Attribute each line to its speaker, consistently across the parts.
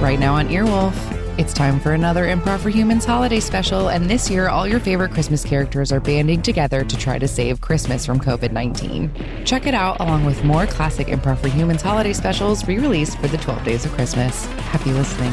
Speaker 1: Right now on Earwolf, it's time for another Improv for Humans holiday special, and this year all your favorite Christmas characters are banding together to try to save Christmas from COVID 19. Check it out along with more classic Improv for Humans holiday specials re released for the 12 days of Christmas. Happy listening.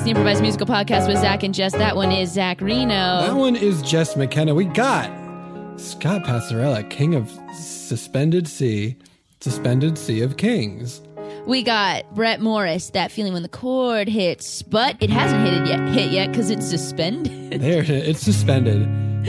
Speaker 2: Podcast,
Speaker 3: the improvised musical podcast with Zach and Jess. That one is Zach Reino.
Speaker 4: That one is Jess McKenna. We got Scott Passarella, King of Suspended Sea, Suspended Sea of Kings.
Speaker 3: We got Brett Morris, that feeling when the chord hits, but it hasn't hit it yet, hit yet because it's suspended.
Speaker 4: There, it's suspended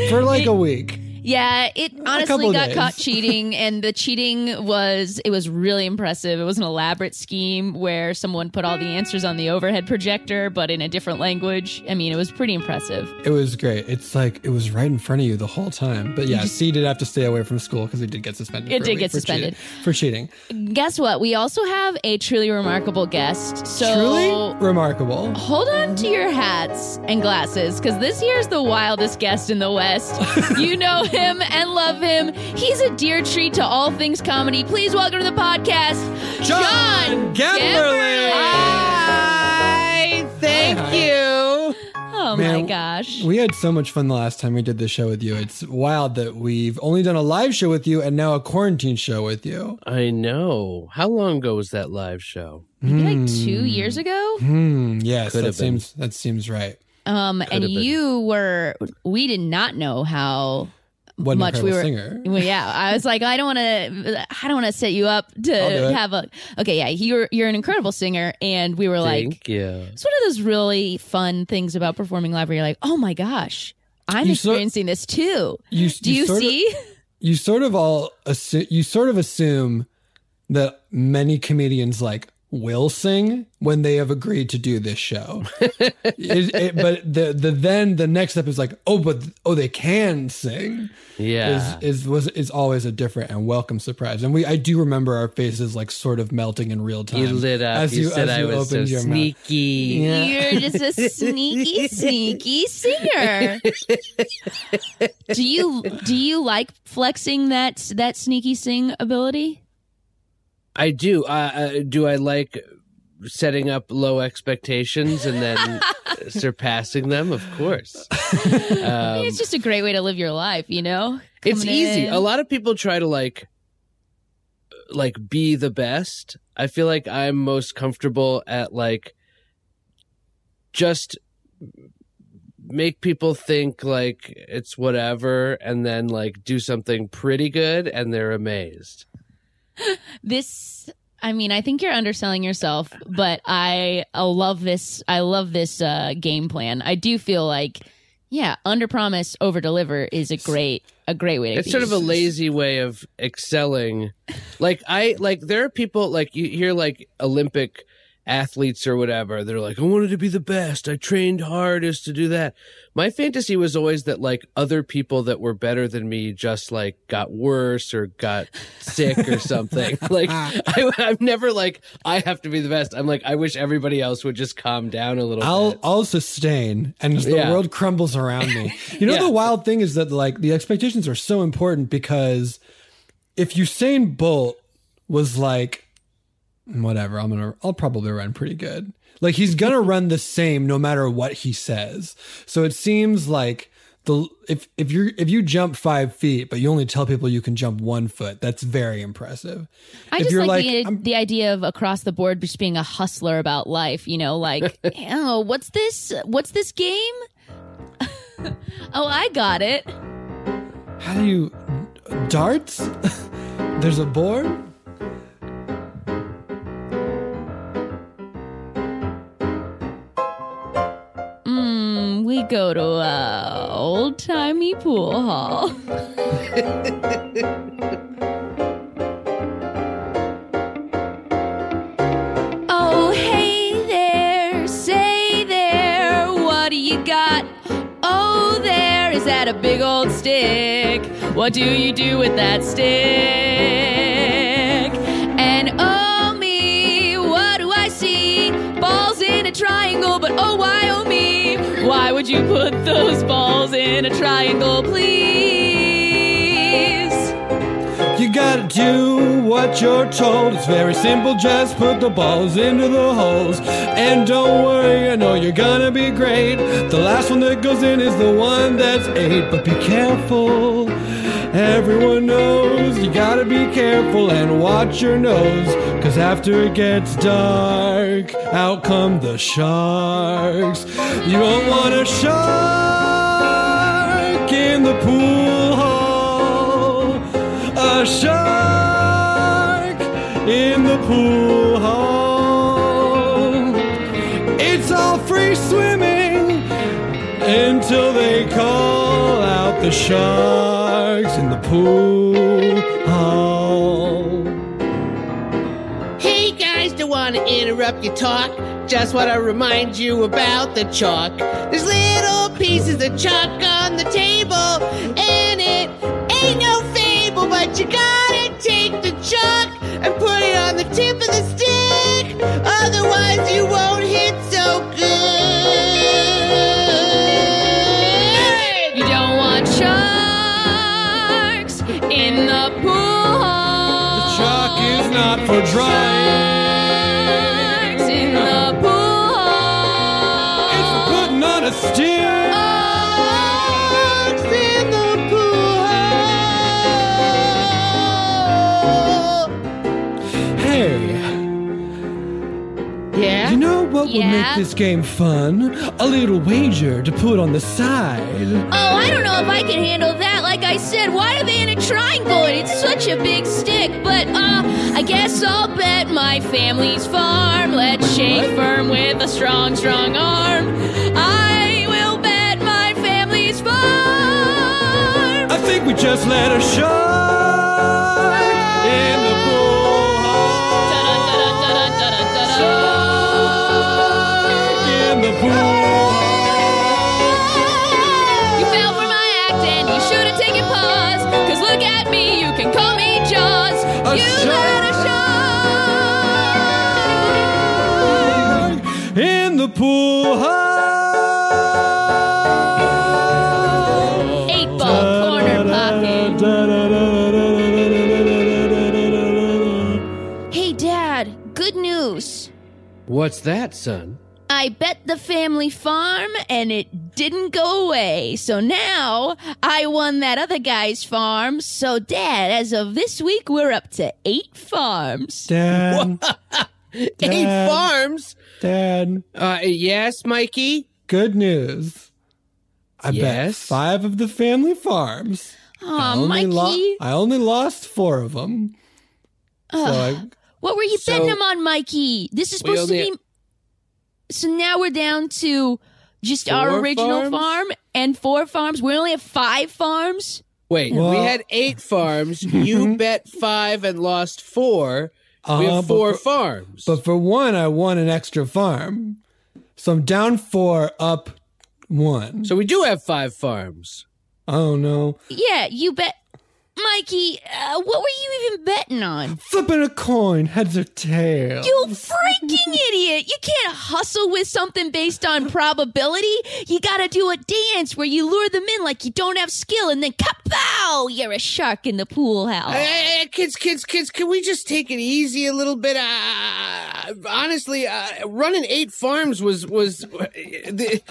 Speaker 4: for like a week.
Speaker 3: Yeah, it honestly got
Speaker 4: days.
Speaker 3: caught cheating, and the cheating was it was really impressive. It was an elaborate scheme where someone put all the answers on the overhead projector, but in a different language. I mean, it was pretty impressive.
Speaker 4: It was great. It's like it was right in front of you the whole time. But yeah, C did have to stay away from school because he did get suspended.
Speaker 3: It did get suspended.
Speaker 4: cheating- for cheating.
Speaker 3: Guess what? We also have a truly remarkable guest. So
Speaker 4: Truly remarkable.
Speaker 3: hold on to your hats and glasses because this here's the wildest guest in the West. you know him and love him. He's a dear treat to all things comedy. Please welcome to the podcast, John,
Speaker 4: Gemberling.
Speaker 5: Hi, thank
Speaker 4: Hi.
Speaker 5: you.
Speaker 3: Oh my gosh.
Speaker 4: We had so much fun the last time we did this show with you. It's wild that we've only done a live show with you and now a quarantine show with you.
Speaker 5: I know. How long ago was that live show?
Speaker 3: Maybe like two years ago.
Speaker 4: Hmm. Yes,
Speaker 5: Could
Speaker 4: that
Speaker 5: have been.
Speaker 4: seems that seems right.
Speaker 3: Um, and you were, we did not know how
Speaker 4: What
Speaker 3: much we were.
Speaker 4: singer.
Speaker 3: Well, yeah, I was like, I don't want to, I don't want to set you up to have a. Okay, yeah, you're you're an incredible singer, and we were like,
Speaker 5: Thank you.
Speaker 3: it's one of those really fun things about performing live where you're like, oh my gosh, I'm
Speaker 4: You sort-
Speaker 3: experiencing this too.
Speaker 4: You,
Speaker 3: Do you
Speaker 4: sort of-
Speaker 3: see?
Speaker 4: you sort of all assume, you sort of assume that many comedians like will sing when they have agreed to do this show. It- it- but the the then the next step is like, oh, but oh, they can sing.
Speaker 5: Yeah.
Speaker 4: Is is was is always a different and welcome surprise. And we I do remember our faces like sort of melting in real time.
Speaker 5: you lit up.
Speaker 4: as
Speaker 5: you, said
Speaker 4: as
Speaker 5: I was so
Speaker 4: opened your mouth.
Speaker 5: sneaky.
Speaker 3: You're just a sneaky, sneaky singer. do you do you like flexing that that sneaky sing ability?
Speaker 5: I do. Uh, uh, do I like setting up low expectations and then surpassing them? Of course.
Speaker 3: I
Speaker 5: Um,
Speaker 3: mean, it's just a great way to live your life, you know.
Speaker 5: it's easy.
Speaker 3: in.
Speaker 5: A lot of people try to like like be the best. I feel like I'm most comfortable at like just make people think like it's whatever and then like do something pretty good and they're amazed.
Speaker 3: This I mean, I think you're underselling yourself, but I, I love this. I love this uh, game plan. I do feel like, yeah, under promise, over deliver is a great, a great way to.
Speaker 5: It's
Speaker 3: be.
Speaker 5: sort of a lazy way of excelling. Like I like there are people like you hear like Olympic athletes or whatever. They're like, I wanted to be the best. I trained hardest to do that. My fantasy was always that like other people that were better than me just like got worse or got sick or something. like I, I'm never like I have to be the best. I'm like I wish everybody else would just calm down a little
Speaker 4: I'll
Speaker 5: bit.
Speaker 4: I'll sustain, and the
Speaker 5: Yeah.
Speaker 4: world crumbles around me. You know
Speaker 5: Yeah.
Speaker 4: the wild thing is that like the expectations are so important because if Usain Bolt was like, whatever, I'm gonna, I'll probably run pretty good. Like he's gonna run the same no matter what he says. So it seems like the if if you if you jump five feet but you only tell people you can jump one foot, that's very impressive.
Speaker 3: I
Speaker 4: if
Speaker 3: just like,
Speaker 4: like,
Speaker 3: the, the idea of across the board just being a hustler about life. You know, like, oh, what's this? What's this game? oh, I got it.
Speaker 4: How do you darts? There's a board.
Speaker 3: We go to a old timey pool hall. oh, hey there, say there, what do you got? Oh, there is that a big old stick. What do you do with that stick? And oh me, what do I see? Balls in a triangle, but oh why oh me? Why would you put those balls in a triangle, please?
Speaker 4: You gotta do what you're told. It's very simple, just put the balls into the holes. And don't worry, I know you're gonna be great. The last one that goes in is the one that's eight. But be careful, everyone knows you gotta be careful and watch your nose. Cause after it gets dark, out come the sharks. You don't want a shark in the pool hall a shark in the pool hall. It's all free swimming until they call out the sharks in the pool hall.
Speaker 5: Hey guys, don't want to interrupt your talk. Just want to remind you about the chalk. There's little pieces of chalk on the table, and it ain't no fable, but you gotta take the chalk and put it on the tip of the stick. Otherwise, you won't
Speaker 4: for drying.
Speaker 3: Sharks in the pool.
Speaker 4: It's putting on a stick.
Speaker 5: Sharks in the pool hall.
Speaker 4: Hey,
Speaker 5: Yeah.
Speaker 4: you know what would
Speaker 3: Yeah?
Speaker 4: make this game fun? A little wager to put on the side.
Speaker 3: Oh, I don't know if I can handle that. I said, why are they in a triangle? And it's such a big stick. But uh, I guess I'll bet my family's farm. Let's shake firm with a strong, strong arm. I will bet my family's farm.
Speaker 4: I think we just let a shark A
Speaker 3: you shark.
Speaker 4: In the pool hall.
Speaker 3: Eight ball corner pocket. Hey, Dad, good news.
Speaker 5: What's that, son?
Speaker 3: I bet the family farm and it didn't go away. So now I won that other guy's farm. So, Dad, as of this week, we're up to eight farms.
Speaker 4: Dad,
Speaker 5: Eight
Speaker 4: Dad.
Speaker 5: farms.
Speaker 4: Dad,
Speaker 5: Uh, yes, Mikey.
Speaker 4: good news. I bet
Speaker 5: Yes?
Speaker 4: five of the family farms. I
Speaker 3: Oh,
Speaker 4: only
Speaker 3: Mikey.
Speaker 4: I only lost four of them. So I,
Speaker 3: What were you
Speaker 5: So-
Speaker 3: betting him on, Mikey? This is supposed to
Speaker 5: only-
Speaker 3: be. So now we're down to just our original
Speaker 5: farms?
Speaker 3: farm and four farms. We only have five farms.
Speaker 5: Wait, we had eight farms. You bet five and lost four. we
Speaker 4: Uh,
Speaker 5: have
Speaker 4: but
Speaker 5: four
Speaker 4: for-
Speaker 5: farms.
Speaker 4: but for one, I won an extra farm. So I'm down four, up one.
Speaker 5: so we do have five farms.
Speaker 4: Oh no.
Speaker 3: Yeah, you bet. Mikey, uh, what were you even betting on?
Speaker 4: Flipping a coin, heads or tails.
Speaker 3: You freaking idiot! You can't hustle with something based on probability. You gotta do a dance where you lure them in like you don't have skill, and then kapow! You're a shark in the pool house.
Speaker 5: Hey, hey, hey, kids, kids, kids, can we just take it easy a little bit? Uh, honestly, uh, running eight farms was was it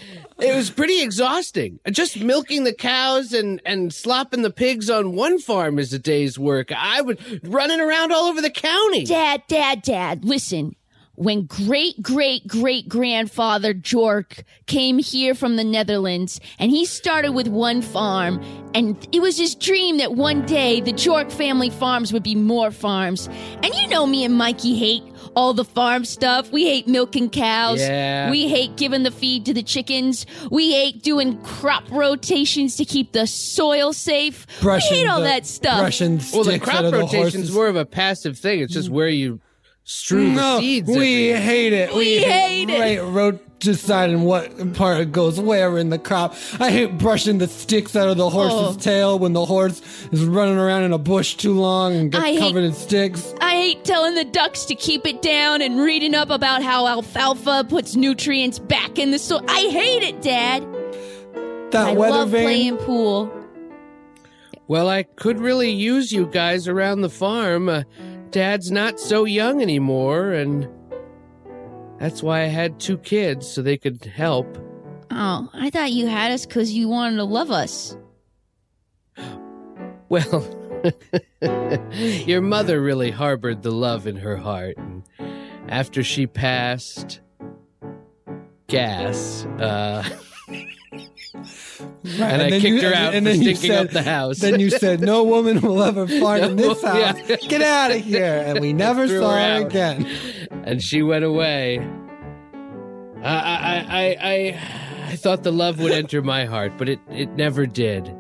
Speaker 5: was pretty exhausting. Just milking the cows and and slopping the pigs on one farm is a day's work. I was running around all over the county.
Speaker 3: Dad, Dad, Dad, listen. When great great great grandfather Jork came here from the Netherlands and he started with one farm, and it was his dream that one day the Jork family farms would be more farms. And you know me and Mikey hate all the farm stuff. We hate milking cows.
Speaker 5: Yeah.
Speaker 3: We hate giving the feed to the chickens. We hate doing crop rotations to keep the soil safe.
Speaker 4: Brushing
Speaker 3: we hate all
Speaker 4: the-
Speaker 3: that stuff.
Speaker 4: Brushing
Speaker 5: Well, the crop
Speaker 4: out of the
Speaker 5: rotation's
Speaker 4: horses.
Speaker 5: more of a passive thing. It's just mm. where you strew
Speaker 4: no,
Speaker 5: the seeds.
Speaker 4: we hate it.
Speaker 3: We hate it.
Speaker 4: Right, ro- deciding what part goes where in the crop. I hate brushing the sticks out of the horse's
Speaker 3: Oh.
Speaker 4: tail when the horse is running around in a bush too long and gets
Speaker 3: I hate-
Speaker 4: covered in sticks.
Speaker 3: I hate telling the ducks to keep it down and reading up about how alfalfa puts nutrients back in the soil. I hate it, Dad.
Speaker 4: That
Speaker 3: I
Speaker 4: weather
Speaker 3: love
Speaker 4: vane.
Speaker 3: playing pool.
Speaker 5: Well, I could really use you guys around the farm. Uh, Dad's not so young anymore, and that's why I had two kids so they could help.
Speaker 3: Oh, I thought you had us because you wanted to love us.
Speaker 5: Well, your mother really harbored the love in her heart. And after she passed, gas, uh,
Speaker 4: Right,
Speaker 5: and, I
Speaker 4: then
Speaker 5: kicked
Speaker 4: you-
Speaker 5: her out
Speaker 4: and
Speaker 5: for
Speaker 4: then you
Speaker 5: stinking
Speaker 4: said-
Speaker 5: up the house.
Speaker 4: Then you said, "No woman will ever fart in this
Speaker 5: No, yeah.
Speaker 4: house. Get out of here!" And we never
Speaker 5: threw
Speaker 4: saw
Speaker 5: her
Speaker 4: her again.
Speaker 5: and she went away. I, I, I, I, I thought the love would enter my heart, but it, it never did.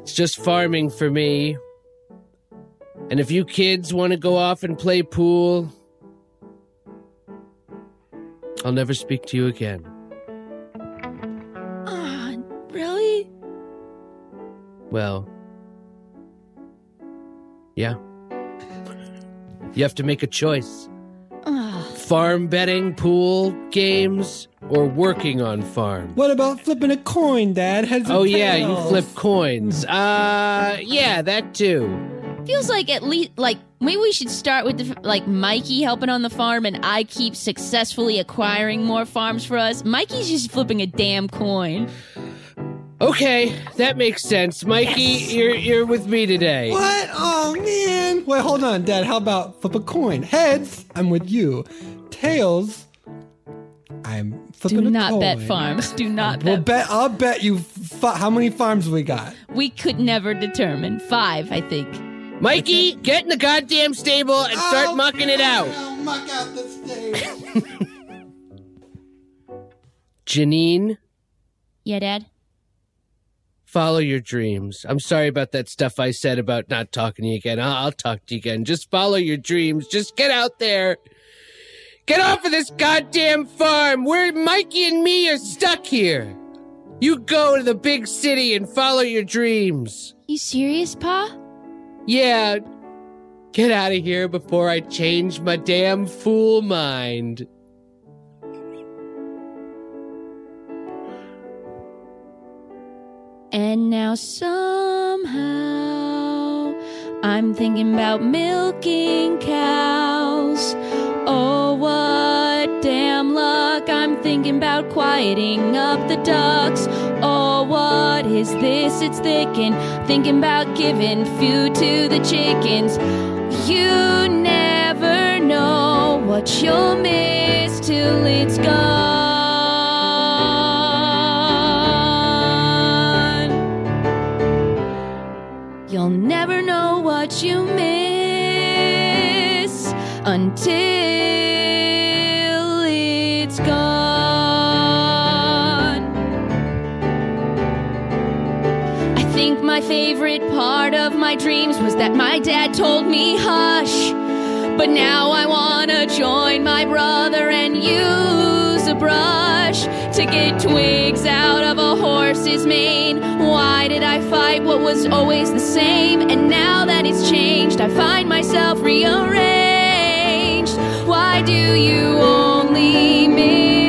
Speaker 5: It's just farming for me. And if you kids want to go off and play pool, I'll never speak to you again. Well, yeah. You have to make a choice.
Speaker 3: Ah,
Speaker 5: farm betting, pool games, or working on farm?
Speaker 4: What about flipping a coin, Dad? Heads or
Speaker 5: Oh yeah, you
Speaker 4: tails?
Speaker 5: flip coins. Uh yeah, that too.
Speaker 3: feels like at least like maybe we should start with the, like Mikey helping on the farm and I keep successfully acquiring more farms for us. Mikey's just flipping a damn coin.
Speaker 5: Okay, that makes sense. Mikey, you're you're with me today.
Speaker 4: What? Oh man! Wait, hold on, Dad. How about flip a coin? Heads, I'm with you. Tails, I'm flipping
Speaker 3: Do
Speaker 4: a
Speaker 3: not
Speaker 4: coin.
Speaker 3: bet farms. Do not
Speaker 4: We'll
Speaker 3: bet.
Speaker 4: bet. I'll bet you. F- how many farms we got?
Speaker 3: We could never determine. Five, I think.
Speaker 5: Mikey, get in the goddamn stable and start
Speaker 4: Oh,
Speaker 5: mucking it out.
Speaker 4: I'll muck out the stage.
Speaker 5: Janine,
Speaker 3: Yeah, Dad.
Speaker 5: Follow your dreams. I'm sorry about that stuff I said about not talking to you again. I'll, I'll talk to you again. Just follow your dreams. Just get out there. Get off of this goddamn farm. Where Mikey and me are stuck here. You go to the big city and follow your dreams.
Speaker 3: You serious, Pa?
Speaker 5: Yeah. Get out of here before I change my damn fool mind.
Speaker 3: And now somehow I'm thinking about milking cows. Oh, what damn luck. I'm thinking about quieting up the ducks. Oh, what is this? It's thickin'. Thinking about giving food to the chickens. You never know what you'll miss till it's gone. What you miss until it's gone. I think my favorite part of my dreams was that my dad told me hush. But now I wanna join my brother and use a brush to get twigs out of a horse's mane. Why did I fight what was always the same? And now that it's changed, I find myself rearranged. Why do you only miss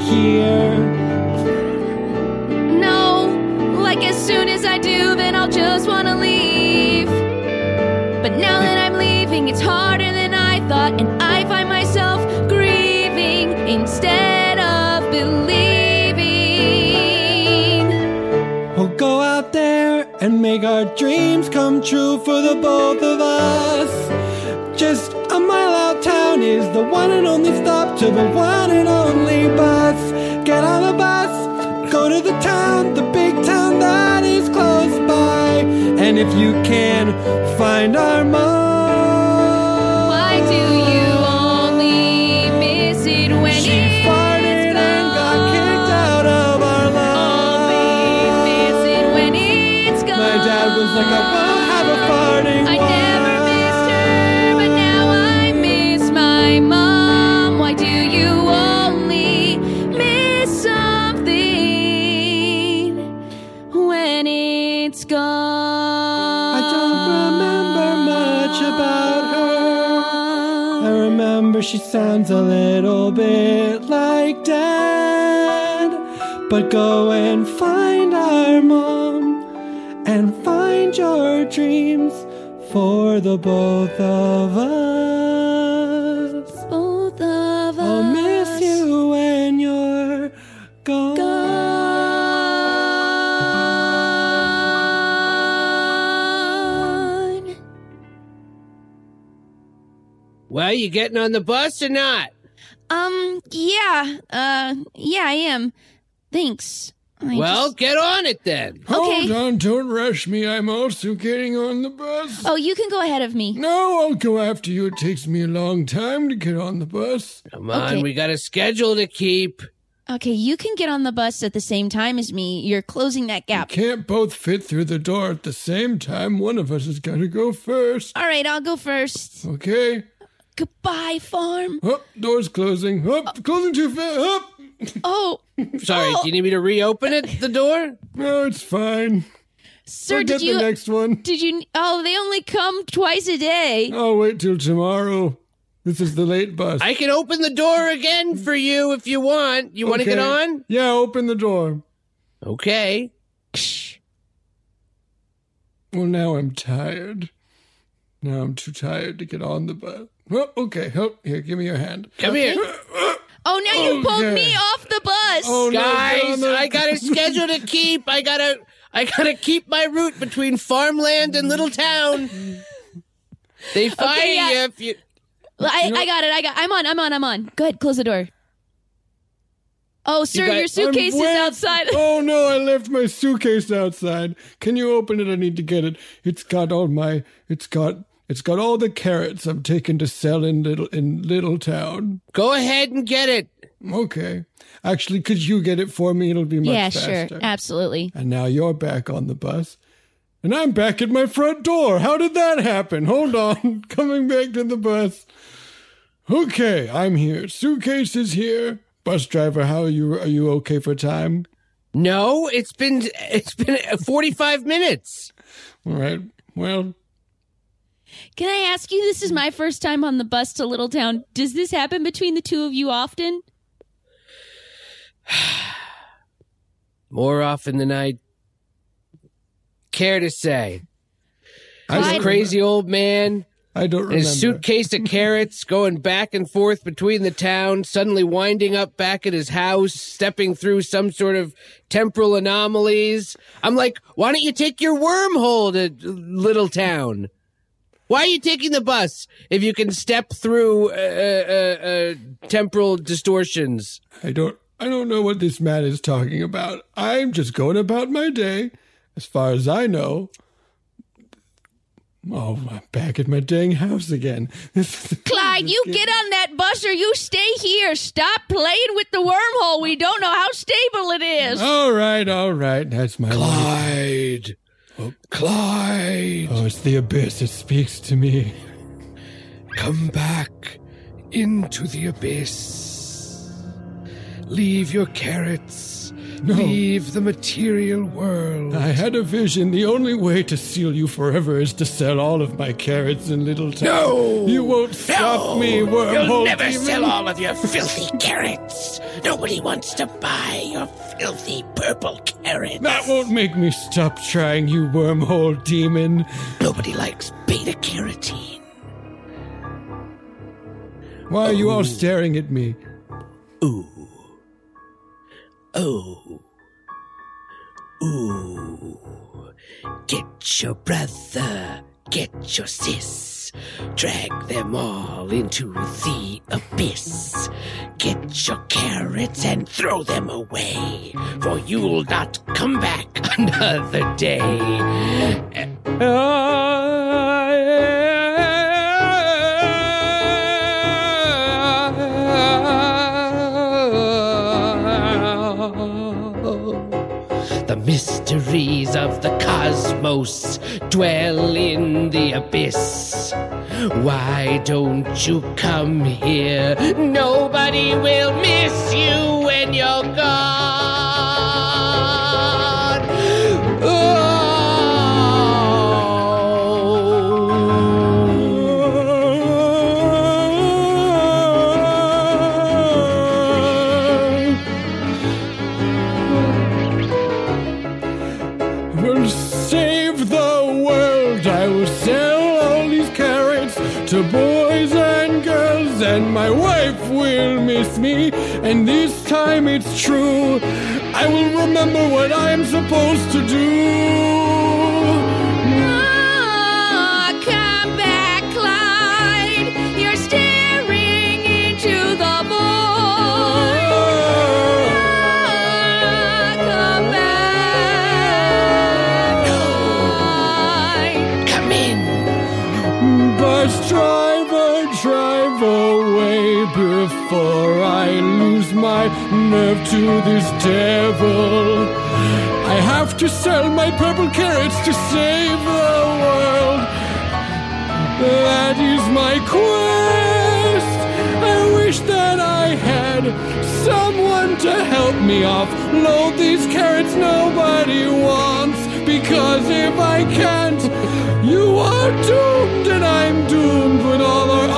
Speaker 4: stay here?
Speaker 3: No, like as soon as I do, then I'll just want to leave. But now that I'm leaving, it's harder than I thought, and I find myself grieving instead of believing.
Speaker 4: We'll go out there and make our dreams come true for the both of us. Just a mile out town is the one and only stop to the one and only bus. The town, the big town that is close by. And if you can find our mom, she sounds a little bit like dad. But go and find our mom and find your dreams for the both of us.
Speaker 5: Well, you getting on the bus or not?
Speaker 3: Um, yeah, uh, yeah, I am. Thanks. I
Speaker 5: well,
Speaker 3: just-
Speaker 5: get on it then.
Speaker 3: Okay.
Speaker 4: Hold on, don't rush me. I'm also getting on the bus.
Speaker 3: Oh, you can go ahead of me.
Speaker 4: No, I'll go after you. It takes me a long time to get on the bus.
Speaker 5: Come on,
Speaker 3: Okay.
Speaker 5: we got a schedule to keep.
Speaker 3: Okay, you can get on the bus at the same time as me. You're closing that gap.
Speaker 4: Can't both fit through the door at the same time. One of us has got to go first.
Speaker 3: All right, I'll go first.
Speaker 4: Okay.
Speaker 3: Goodbye, farm.
Speaker 4: Up, door's closing. Up, closing too fast. Up.
Speaker 3: Oh,
Speaker 5: Sorry, oh. do you need me to reopen it, the door?
Speaker 4: No, it's fine.
Speaker 3: sir,
Speaker 4: I'll
Speaker 3: did you?
Speaker 4: the next one.
Speaker 3: Did you? Oh, they only come twice a day.
Speaker 4: I'll wait till tomorrow. This is the late bus.
Speaker 5: I can open the door again for you if you want. You want to get on?
Speaker 4: Yeah, open the door.
Speaker 5: Okay.
Speaker 4: Well, now I'm tired. Now I'm too tired to get on the bus. Oh, okay. Oh, here, give me your hand.
Speaker 5: Come here.
Speaker 3: Oh, now you oh, pulled
Speaker 4: Okay.
Speaker 3: me off the bus.
Speaker 4: Oh, no, get on
Speaker 5: Guys,
Speaker 4: the-
Speaker 5: I got a schedule to keep. I gotta I gotta keep my route between farmland and little town. They fire
Speaker 3: yeah.
Speaker 5: you if you
Speaker 3: I, I got it. I got. I'm on. I'm on. I'm on. Go ahead. Close the door. Oh, sir,
Speaker 5: got-
Speaker 3: your suitcase
Speaker 4: I'm
Speaker 3: is
Speaker 4: way-
Speaker 3: outside.
Speaker 4: Oh no, I left my suitcase outside. Can you open it? I need to get it. It's got all my it's got it's got all the carrots I'm taking to sell in little in little town.
Speaker 5: go ahead and get it.
Speaker 4: Okay. Actually, could you get it for me? It'll be much
Speaker 3: yeah,
Speaker 4: faster.
Speaker 3: sure, absolutely.
Speaker 4: And now you're back on the bus. And I'm back at my front door. How did that happen? Hold on. Coming back to the bus. Okay, I'm here. Suitcase is here. Bus driver, how are you? Are you okay for time?
Speaker 5: No, it's been it's been 45 minutes.
Speaker 4: All right. Well,
Speaker 3: Can I ask you? This is my first time on the bus to Little Town. Does this happen between the two of you often?
Speaker 5: More often than I care to say.
Speaker 4: I
Speaker 5: This
Speaker 3: a
Speaker 4: don't-
Speaker 5: crazy old man
Speaker 4: I don't remember.
Speaker 6: His suitcase of carrots going back and forth between the town, suddenly winding up back at his house, stepping through some sort of temporal anomalies. I'm like, why don't you take your wormhole to little town? Why are you taking the bus if you can step through uh, uh, uh, temporal distortions?
Speaker 4: I don't I don't know what this man is talking about. I'm just going about my day. As far as I know. Oh, I'm back at my dang house again.
Speaker 3: Clyde, you get on that bus or you stay here. Stop playing with the wormhole. We don't know how stable it is.
Speaker 4: all right, all right. That's my life.
Speaker 6: Clyde. Clyde.
Speaker 4: Oh, it's the abyss. It speaks to me.
Speaker 6: Come back into the abyss. Leave your carrots. Leave the material world.
Speaker 4: I had a vision. The only way to seal you forever is to sell all of my carrots in Little Town.
Speaker 6: No!
Speaker 4: You won't stop me, wormhole
Speaker 5: You'll never
Speaker 4: demon.
Speaker 5: sell all of your filthy carrots. Nobody wants to buy your filthy purple carrots.
Speaker 4: That won't make me stop trying, you wormhole demon.
Speaker 5: Nobody likes beta carotene.
Speaker 4: Why are you all staring at me?
Speaker 5: Ooh. Oh. Ooh. Get your brother. Get your sis. Drag them all into the abyss. Get your carrots and throw them away, for you'll not come back another day. The mysteries of the cosmos dwell in the abyss. Why don't you come here? Nobody will miss you when you're gone.
Speaker 4: It's true. I will remember what I'm supposed to do.
Speaker 3: Come back, Clyde. You're staring into the void. Come back, Clyde.
Speaker 5: Come in.
Speaker 4: Bus driver, drive away before I lose my nerve to this devil. I have to sell my purple carrots to save the world. That is my quest. I wish that I had someone to help me offload these carrots nobody wants. Because if I can't, you are doomed, and I'm doomed with all our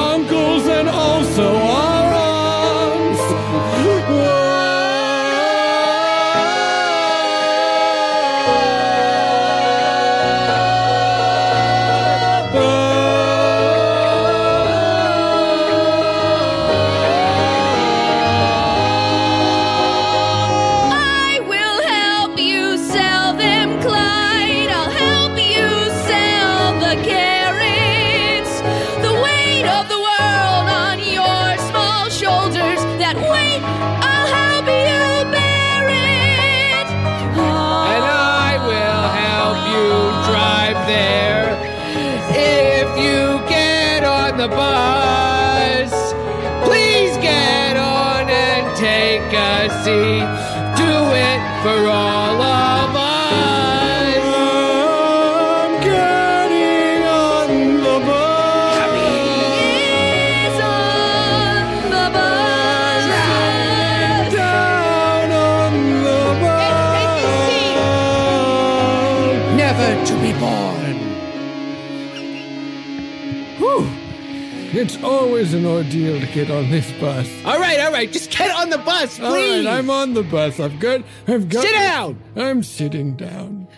Speaker 4: I'm on the bus. I've got. I've got.
Speaker 6: Sit down.
Speaker 4: I'm sitting down.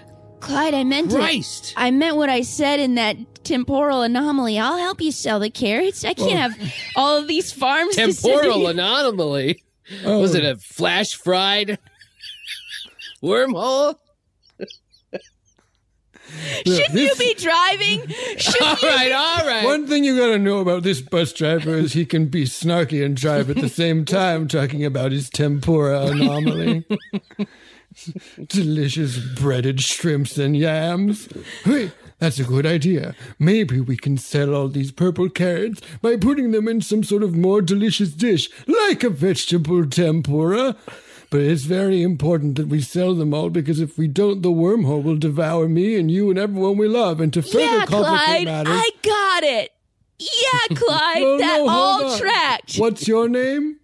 Speaker 3: Clyde, I meant
Speaker 5: Christ.
Speaker 3: it. I meant what I said in that temporal anomaly. I'll help you sell the carrots. I can't oh. have all of these farms.
Speaker 5: Temporal
Speaker 3: you.
Speaker 5: anomaly.
Speaker 4: Oh.
Speaker 5: Was it a flash fried wormhole?
Speaker 3: Shouldn't you be driving? Shouldn't
Speaker 5: All
Speaker 3: you
Speaker 5: right,
Speaker 3: be-
Speaker 5: all right.
Speaker 4: One thing you gotta know about this bus driver is he can be snarky and drive at the same time, talking about his tempura anomaly. Delicious breaded shrimps and yams. Hey, that's a good idea. Maybe we can sell all these purple carrots by putting them in some sort of more delicious dish, like a vegetable tempura. But it's very important that we sell them all because if we don't, the wormhole will devour me and you and everyone we love. And to further
Speaker 3: Yeah,
Speaker 4: complicate
Speaker 3: Clyde,
Speaker 4: matters,
Speaker 3: I got it. Yeah, Clyde,
Speaker 4: No,
Speaker 3: that
Speaker 4: no,
Speaker 3: all
Speaker 4: on.
Speaker 3: tracked.
Speaker 4: What's your name?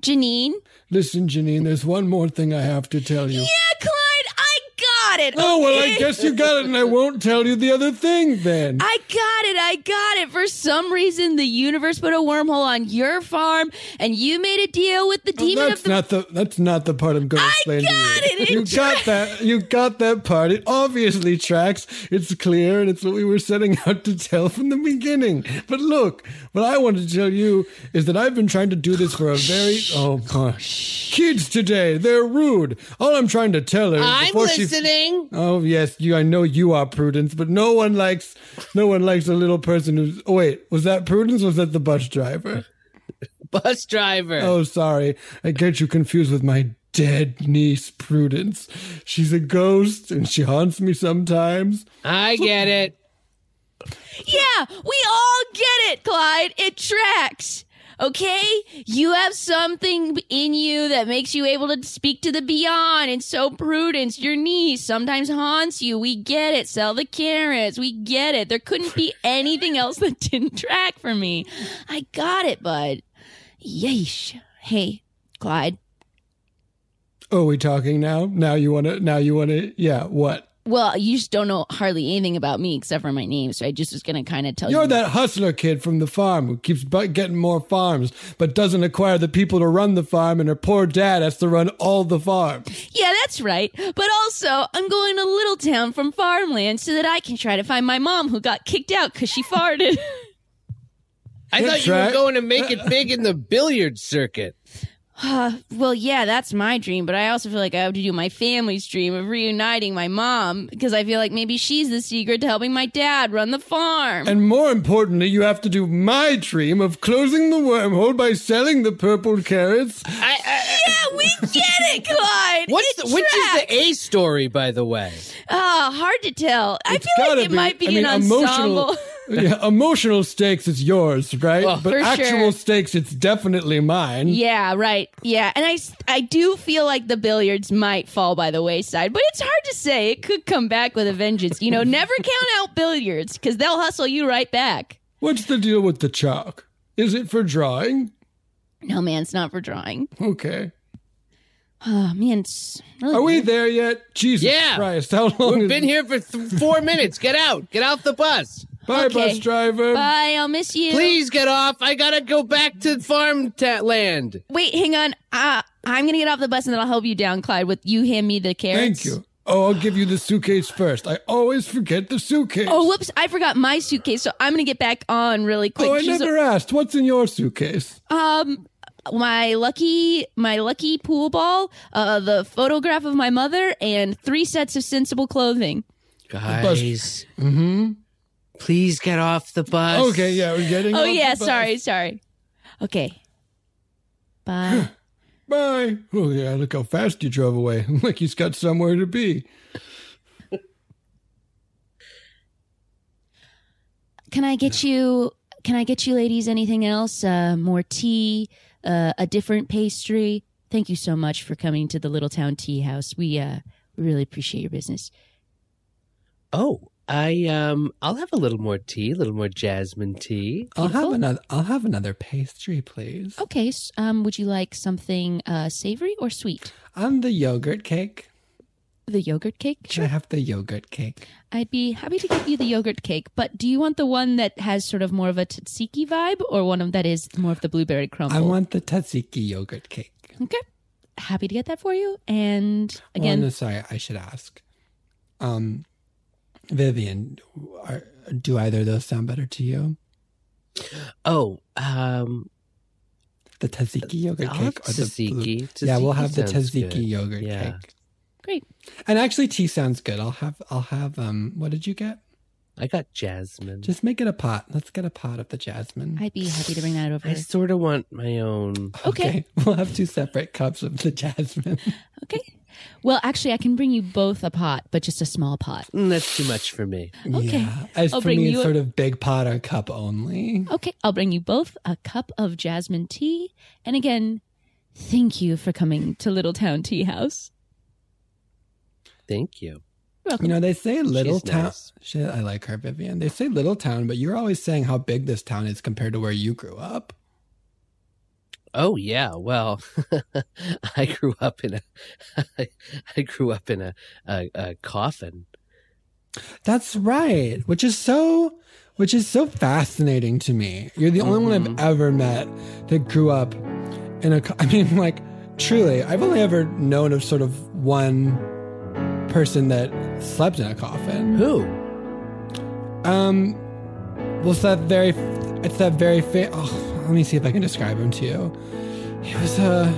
Speaker 3: Janine?
Speaker 4: Listen, Janine, there's one more thing I have to tell you.
Speaker 3: Yeah, Clyde, got it.
Speaker 4: Oh, well, I guess you got it, and I won't tell you the other thing then.
Speaker 3: I got it. I got it. For some reason, the universe put a wormhole on your farm, and you made a deal with the oh, demon
Speaker 4: that's
Speaker 3: of the.
Speaker 4: not the that's not the part I'm going to explain
Speaker 3: got
Speaker 4: to you.
Speaker 3: it, it
Speaker 4: You got that. You got that part. It obviously tracks. It's clear, and it's what we were setting out to tell from the beginning. But look, what I want to tell you is that I've been trying to do this for a very oh gosh, kids today they're rude. All I'm trying to tell her. is
Speaker 5: I'm
Speaker 4: before she-
Speaker 5: listening.
Speaker 4: Oh yes, you. I know you are Prudence, but no one likes no one likes a little person who's. Oh wait, was that Prudence? or Was that the bus driver?
Speaker 5: Bus driver.
Speaker 4: Oh, sorry, I get you confused with my dead niece Prudence. She's a ghost, and she haunts me sometimes.
Speaker 5: I get it.
Speaker 3: Yeah, we all get it, Clyde. It tracks. Okay? You have something in you that makes you able to speak to the beyond. And so Prudence, your niece, sometimes haunts you. We get it. Sell the carrots. We get it. There couldn't be anything else that didn't track for me. I got it, bud. Yeesh. Hey, Clyde.
Speaker 4: Oh, we talking now? Now you wanna? Now you wanna? Yeah. What?
Speaker 3: Well, you just don't know hardly anything about me except for my name, so I just was gonna kind of tell
Speaker 4: You're
Speaker 3: you.
Speaker 4: that hustler kid from the farm who keeps getting more farms, but doesn't acquire the people to run the farm, and her poor dad has to run all the farms.
Speaker 3: Yeah, that's right. But also, I'm going to Little Town from farmland so that I can try to find my mom who got kicked out because she farted.
Speaker 5: I thought you were going to make it big in the billiard circuit.
Speaker 3: Uh, well, yeah, that's my dream, but I also feel like I have to do my family's dream of reuniting my mom because I feel like maybe she's the secret to helping my dad run the farm.
Speaker 4: And more importantly, you have to do my dream of closing the wormhole by selling the purple carrots.
Speaker 5: I, I,
Speaker 3: yeah, we get it, Clyde.
Speaker 5: what's
Speaker 3: It
Speaker 5: the, which is the A story, by the way?
Speaker 3: Ah, hard to tell. I feel like it
Speaker 4: be-
Speaker 3: might be
Speaker 4: I mean,
Speaker 3: an
Speaker 4: emotional-
Speaker 3: ensemble.
Speaker 4: yeah, emotional stakes is yours, right?
Speaker 5: Oh,
Speaker 4: but actual
Speaker 3: sure.
Speaker 4: stakes, it's definitely mine.
Speaker 3: Yeah, right. Yeah. And I, I do feel like the billiards might fall by the wayside, but it's hard to say. It could come back with a vengeance. You know, never count out billiards because they'll hustle you right back.
Speaker 4: What's the deal with the chalk? Is it for drawing?
Speaker 3: No, man, it's not for drawing.
Speaker 4: Okay.
Speaker 3: Oh, man, it's really
Speaker 4: Are we
Speaker 3: good.
Speaker 4: there yet? Jesus
Speaker 5: Yeah.
Speaker 4: Christ! How long?
Speaker 5: We've
Speaker 4: is-
Speaker 5: been here for th- four minutes. Get out. Get off the bus.
Speaker 4: Bye,
Speaker 3: Okay.
Speaker 4: bus driver.
Speaker 3: Bye, I'll miss you.
Speaker 5: Please get off. I gotta go back to farm ta- land.
Speaker 3: Wait, hang on. Uh, I'm going to get off the bus and then I'll help you down, Clyde, with you hand me the carrots.
Speaker 4: Thank you. Oh, I'll give you the suitcase first. I always forget the suitcase.
Speaker 3: Oh, whoops. I forgot my suitcase, so I'm going to get back on really quick.
Speaker 4: Oh, I
Speaker 3: Just-
Speaker 4: never asked. What's in your suitcase?
Speaker 3: Um, my lucky, my lucky pool ball, uh, the photograph of my mother, and three sets of sensible clothing.
Speaker 5: Guys. Mm-hmm. Please get off the bus.
Speaker 4: Okay, yeah, we're getting.
Speaker 3: Oh
Speaker 4: off the
Speaker 3: yeah,
Speaker 4: bus.
Speaker 3: sorry, sorry. Okay. Bye.
Speaker 4: Bye. Oh yeah, look how fast you drove away. like he's got somewhere to be.
Speaker 3: can I get you? Can I get you, ladies, anything else? Uh, more tea, uh, a different pastry. Thank you so much for coming to the Little Town Tea House. We uh, we really appreciate your business.
Speaker 5: Oh, I um, I'll have a little more tea, a little more jasmine tea.
Speaker 4: I'll have another. I'll have another pastry, please.
Speaker 3: Okay. s- Um, would you like something uh, savory or sweet?
Speaker 4: On the yogurt cake.
Speaker 3: The yogurt cake.
Speaker 4: Can I have the yogurt cake?
Speaker 3: I'd be happy to give you the yogurt cake, but do you want the one that has sort of more of a tzatziki vibe or one of that is more of the blueberry crumble?
Speaker 4: I want the tzatziki yogurt cake.
Speaker 3: Okay. Happy to get that for you. And
Speaker 4: Again,
Speaker 3: again,
Speaker 4: sorry, I should ask. Um, Vivian, are, do either of those sound better to you?
Speaker 5: Oh, um,
Speaker 4: The tzatziki yogurt
Speaker 5: I'll have
Speaker 4: cake or the blue-
Speaker 5: tzatziki.
Speaker 4: Yeah, we'll have the
Speaker 5: sounds
Speaker 4: tzatziki
Speaker 5: good.
Speaker 4: yogurt
Speaker 5: Yeah.
Speaker 4: cake.
Speaker 3: Great.
Speaker 4: And actually, tea sounds good. I'll have. I'll have. Um, what did you get?
Speaker 5: I got jasmine.
Speaker 4: Just make it a pot. Let's get a pot of the jasmine.
Speaker 3: I'd be happy to bring that over.
Speaker 5: I sort of want my own.
Speaker 3: Okay.
Speaker 4: We'll have two separate cups of the jasmine.
Speaker 3: Okay. Well, actually, I can bring you both a pot, but just a small pot.
Speaker 5: Mm, that's too much for me.
Speaker 3: Okay.
Speaker 4: Yeah. As
Speaker 3: I'll
Speaker 4: for
Speaker 3: bring
Speaker 4: me,
Speaker 3: you
Speaker 4: it's
Speaker 3: a-
Speaker 4: sort of big pot or cup only.
Speaker 3: Okay, I'll bring you both a cup of jasmine tea. And again, thank you for coming to Little Town Tea House.
Speaker 5: Thank you.
Speaker 3: You're welcome.
Speaker 4: You know, they say little
Speaker 5: She's
Speaker 4: town.
Speaker 5: nice.
Speaker 4: Shit, I like her, Vivian. They say little town, but you're always saying how big this town is compared to where you grew up.
Speaker 5: Oh yeah, well, I grew up in a, I grew up in a, a, a coffin.
Speaker 4: That's right. Which is so which is so fascinating to me. You're the only one
Speaker 5: Mm-hmm.
Speaker 4: I've ever met that grew up in a I mean like truly, I've only ever known of sort of one person that slept in a coffin.
Speaker 5: Who?
Speaker 4: Um well it's that very it's that very fa- oh, let me see if I can describe him to you. He was a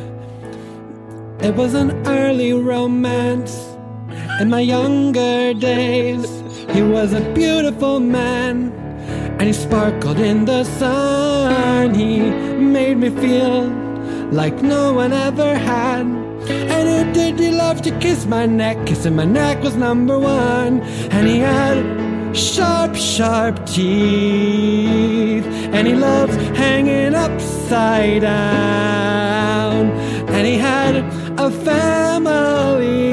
Speaker 4: it was an early romance in my younger days. He was a beautiful man and he sparkled in the sun. He made me feel like no one ever had. And who did he love to kiss my neck? Kissing my neck was number one. And he had sharp, sharp teeth. And he loved hanging upside down. And he had a family,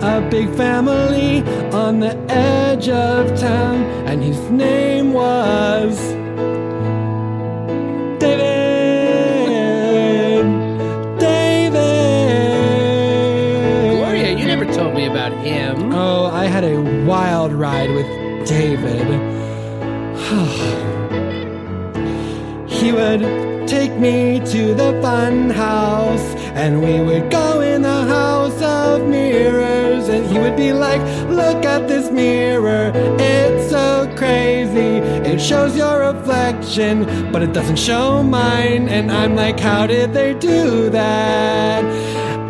Speaker 4: a big family on the edge of town. And his name was David. David.
Speaker 5: Gloria, you never told me about him.
Speaker 4: Oh, I had a wild ride with David. he would take me to the fun house, and we would go in the house of mirrors, and he would be like, Look at this mirror, it's so crazy. It shows your reflection, but it doesn't show mine. And I'm like, How did they do that?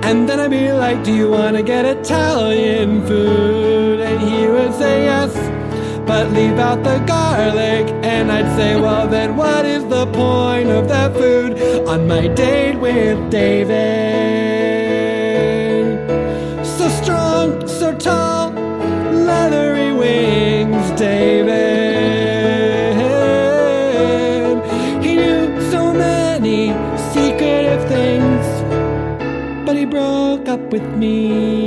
Speaker 4: And then I'd be like, Do you want to get Italian food? And he would say yes, but leave out the garlic. And I'd say, Well, then what is the point of that food on my date with David? So strong, so tall, leathery wings, David. He knew so many secretive things but he broke up with me.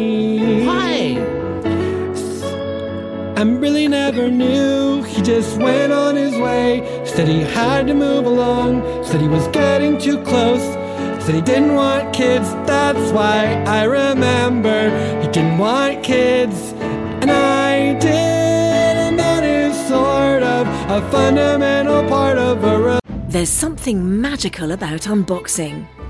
Speaker 4: Really never knew. He just went on his way. Said he had to move along. Said he was getting too close. Said he didn't want kids. That's why I remember he didn't want kids. And I did. And that is sort of a fundamental part of a relationship.
Speaker 7: There's something magical about unboxing.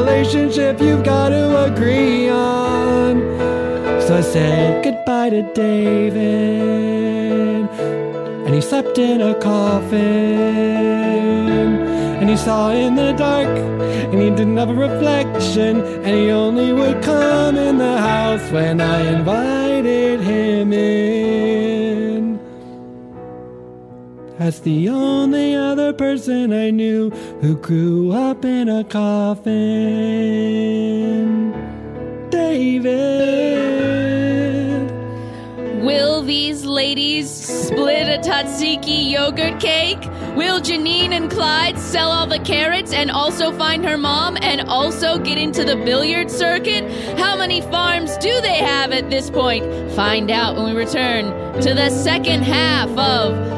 Speaker 4: relationship you've got to agree on. So I said goodbye to David, and he slept in a coffin, and he saw in the dark, and he didn't have a reflection, and he only would come in the house when I invited him in. That's the only other person I knew who grew up in a coffin. David.
Speaker 3: Will these ladies split a tzatziki yogurt cake? Will Janine and Clyde sell all the carrots and also find her mom and also get into the billiard circuit? How many farms do they have at this point? Find out when we return to the second half of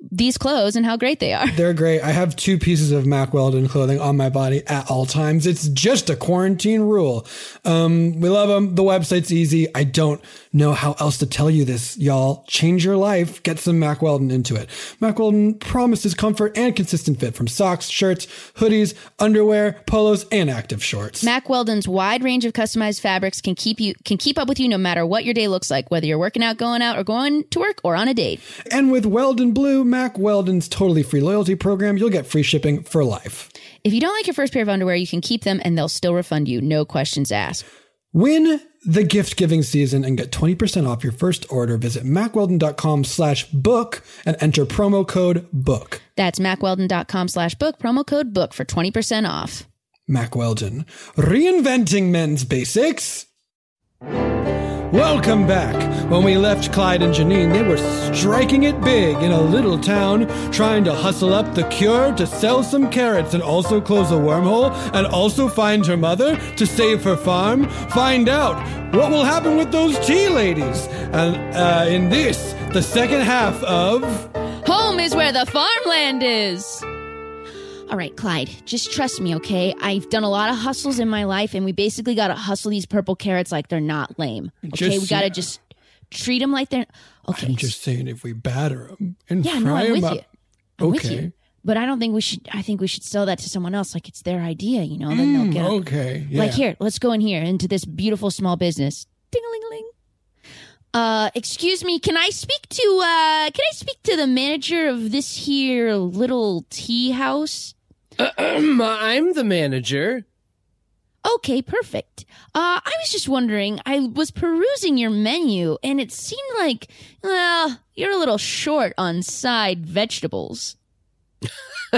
Speaker 3: these clothes and how great they are.
Speaker 4: They're great. I have two pieces of Mack Weldon clothing on my body at all times. It's just a quarantine rule. Um, we love them. The website's easy. I don't know how else to tell you this, y'all. Change your life. Get some Mack Weldon into it. Mack Weldon promises comfort and consistent fit from socks, shirts, hoodies, underwear, polos, and active shorts.
Speaker 3: Mack Weldon's wide range of customized fabrics can keep you can keep up with you no matter what your day looks like, whether you're working out, going out, or going to work or on a date.
Speaker 4: And with Weldon Blue, Mack Weldon's totally free loyalty program, you'll get free shipping for life.
Speaker 3: If you don't like your first pair of underwear, you can keep them and they'll still refund you, no questions asked.
Speaker 4: Win the gift giving season and get 20% off your first order. Visit mackweldon.com slash book and enter promo code book.
Speaker 3: That's mackweldon.com slash book, promo code book for 20% off.
Speaker 4: Mack Weldon, reinventing men's basics. Welcome back. When we left Clyde and Janine, they were striking it big in a little town, trying to hustle up the cure to sell some carrots and also close a wormhole and also find her mother to save her farm. Find out what will happen with those tea ladies. And uh, in this, the second half of.
Speaker 3: Home is where the farmland is. All right, Clyde, just trust me, okay? I've done a lot of hustles in my life, and we basically got to hustle these purple carrots like they're not lame. Okay,
Speaker 4: Just-
Speaker 3: we got to just treat them like they're. Okay,
Speaker 4: I'm just saying, if we batter them and
Speaker 3: yeah, no,
Speaker 4: fry
Speaker 3: I'm
Speaker 4: them up.
Speaker 3: you. I'm with
Speaker 4: Okay.
Speaker 3: But I don't think we should. I think we should sell that to someone else, like it's their idea. You know, then they'll
Speaker 4: Mm,
Speaker 3: get it.
Speaker 4: okay, yeah.
Speaker 3: Like here, let's go in here into this beautiful small business. Ding a ling ling. Uh, excuse me, can I speak to uh can I speak to the manager of this here little tea house?
Speaker 5: I'm the manager.
Speaker 3: Okay, perfect. Uh, I was just wondering, I was perusing your menu and it seemed like, well, you're a little short on side vegetables.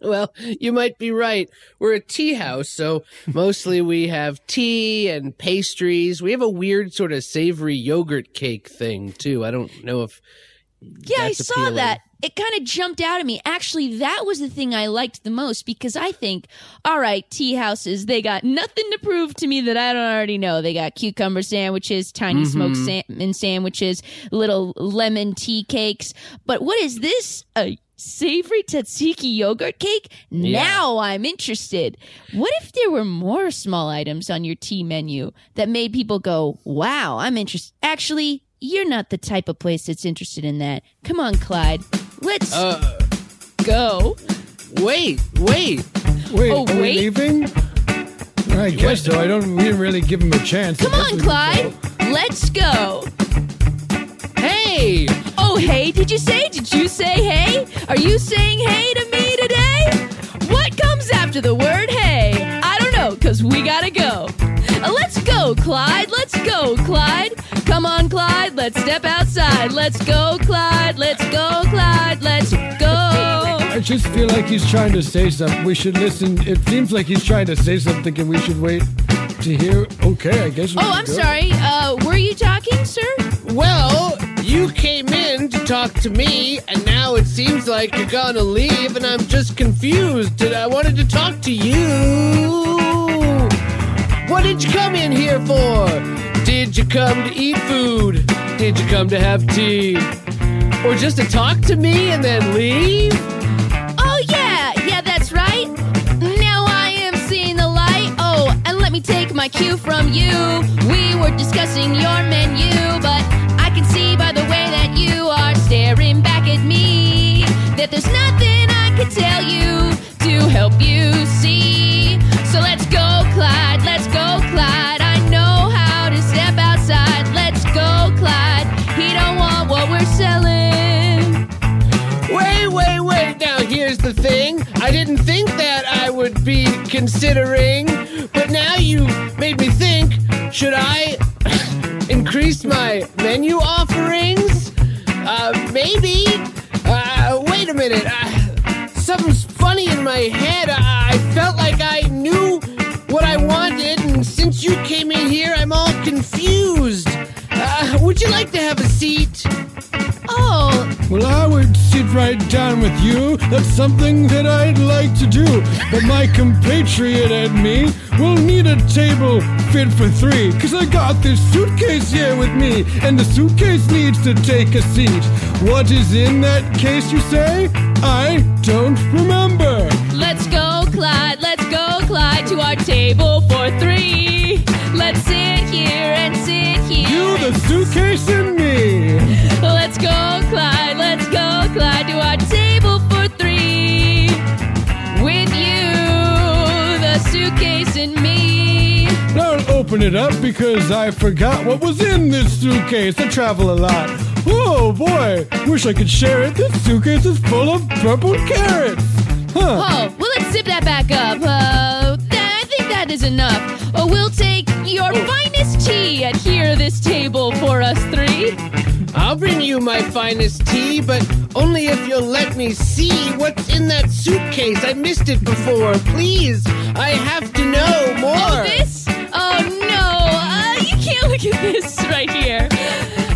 Speaker 5: Well, you might be right. We're a tea house, so mostly we have tea and pastries. We have a weird sort of savory yogurt cake thing too. I don't know if
Speaker 3: Yeah, I saw
Speaker 5: appealing.
Speaker 3: that. It kind of jumped out at me. Actually, that was the thing I liked the most because I think, all right, tea houses, they got nothing to prove to me that I don't already know. They got cucumber sandwiches, tiny mm-hmm. smoked salmon sandwiches, little lemon tea cakes. But what is this? A savory tzatziki yogurt cake? Now I'm interested. What if there were more small items on your tea menu that made people go, wow, I'm interested? Actually, you're not the type of place that's interested in that. Come on, Clyde. Let's
Speaker 5: Uh,
Speaker 3: go.
Speaker 5: wait, wait.
Speaker 4: Wait,
Speaker 3: Oh,
Speaker 4: are we
Speaker 3: wait.
Speaker 4: leaving? I guess so. I don't. We didn't really give him a chance.
Speaker 3: Come on, Clyde.
Speaker 4: go.
Speaker 3: Let's go.
Speaker 5: Hey,
Speaker 3: Oh, hey, did you say? Did you say hey? Are you saying hey to me today? What comes after the word hey? I don't know, because we gotta go. Uh, let's go, Clyde. Let's go, Clyde. Come on, Clyde. Let's step outside. Let's go, Clyde. Let's go, Clyde. Let's go.
Speaker 4: I just feel like he's trying to say something. We should listen. It seems like he's trying to say something, and we should wait to hear. Okay, I guess. We
Speaker 3: Oh, I'm
Speaker 4: go.
Speaker 3: sorry. Uh, were you talking, sir?
Speaker 5: well, you came in to talk to me, and now it seems like you're gonna leave, and I'm just confused. And I wanted to talk to you. What did you come in here for? Did you come to eat food? Did you come to have tea? Or just to talk to me and then leave?
Speaker 3: Oh, yeah, yeah, that's right. Now I am seeing the light. Oh, and let me take my cue from you. We were discussing your menu, but I can see by the way that you are staring back at me that there's nothing I can tell you to help you see.
Speaker 5: Here's the thing. I didn't think that I would be considering, but now you made me think should I increase my menu offerings? Uh, maybe. Uh, wait a minute. Uh, something's funny in my head. I, I felt like I knew what I wanted, and since you came in here, I'm all confused. Uh, would you like to have a seat?
Speaker 4: Well, I would sit right down with you. That's something that I'd like to do. But my compatriot and me will need a table fit for three. Cause I got this suitcase here with me. And the suitcase needs to take a seat. What is in that case, you say? I don't remember.
Speaker 3: Let's go, Clyde. Let's go, Clyde, to our table for three. Let's sit here and sit here.
Speaker 4: You, the suitcase, and me.
Speaker 3: Let's go, Clyde. Clyde, to our table for three. With you, the suitcase and me.
Speaker 4: Don't open it up because I forgot what was in this suitcase. I travel a lot. Oh boy, wish I could share it. This suitcase is full of purple carrots. Huh.
Speaker 3: Oh, well, let's zip that back up. Uh, I think that is enough. Oh, we'll take your finest tea at here, this table for us three.
Speaker 5: I'll bring you my finest tea, but only if you'll let me see what's in that suitcase. I missed it before. Please, I have to know more.
Speaker 3: Oh, this? Oh, no. Uh, you can't look at this right here.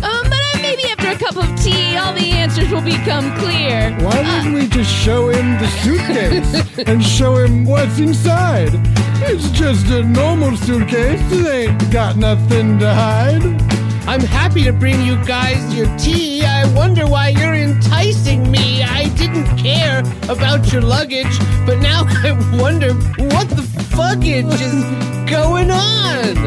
Speaker 3: Um, but uh, maybe after a cup of tea, all the answers will become clear.
Speaker 4: Why didn't we just show him the suitcase and show him what's inside? It's just a normal suitcase. It ain't got nothing to hide.
Speaker 5: I'm happy to bring you guys your tea. I wonder why you're enticing me. I didn't care about your luggage, but now I wonder what the fuckage is going on.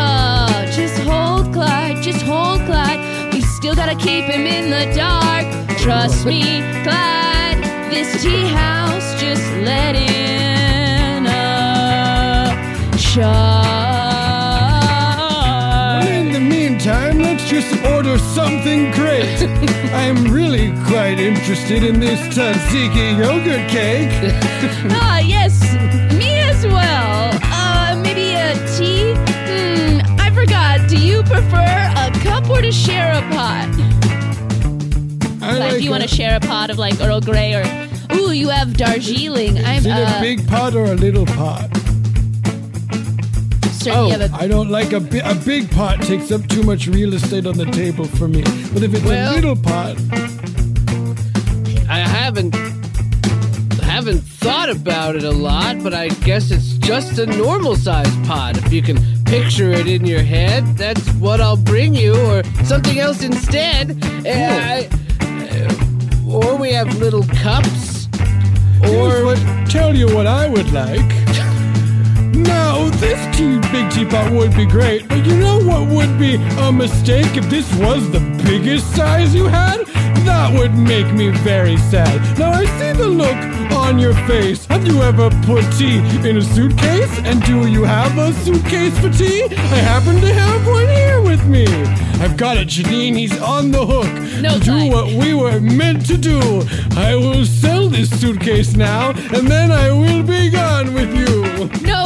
Speaker 3: Oh, just hold Clyde, just hold Clyde. We still gotta keep him in the dark. Trust me, Clyde. This tea house just let in a shark.
Speaker 4: Just order something great. I'm really quite interested in this tzatziki yogurt cake.
Speaker 3: Ah, yes, me as well. Uh, maybe a tea? Hmm, I forgot. Do you prefer a cup or to share a pot?
Speaker 4: I
Speaker 3: Like,
Speaker 4: like
Speaker 3: do you want to share a pot of like Earl Grey or? Ooh, you have Darjeeling. I'm
Speaker 4: Is it
Speaker 3: uh,
Speaker 4: a big pot or a little pot? Oh,
Speaker 3: you have a
Speaker 4: I don't like a, bi- a big pot takes up too much real estate on the table for me. But if it's
Speaker 5: Well-
Speaker 4: a little pot,
Speaker 5: I haven't haven't thought about it a lot, but I guess it's just a normal sized pot. If you can picture it in your head, that's what I'll bring you, or something else instead. Uh, I- or we have little cups, or
Speaker 4: tell you what I would like. Now, this tea, big teapot would be great, but you know what would be a mistake if this was the biggest size you had? That would make me very sad. Now, I see the look on your face. Have you ever put tea in a suitcase? And do you have a suitcase for tea? I happen to have one here with me. I've got it, Janine. He's on the hook
Speaker 3: No,
Speaker 4: to do what we were meant to do. I will sell this suitcase now, and then I will be gone with you.
Speaker 3: No,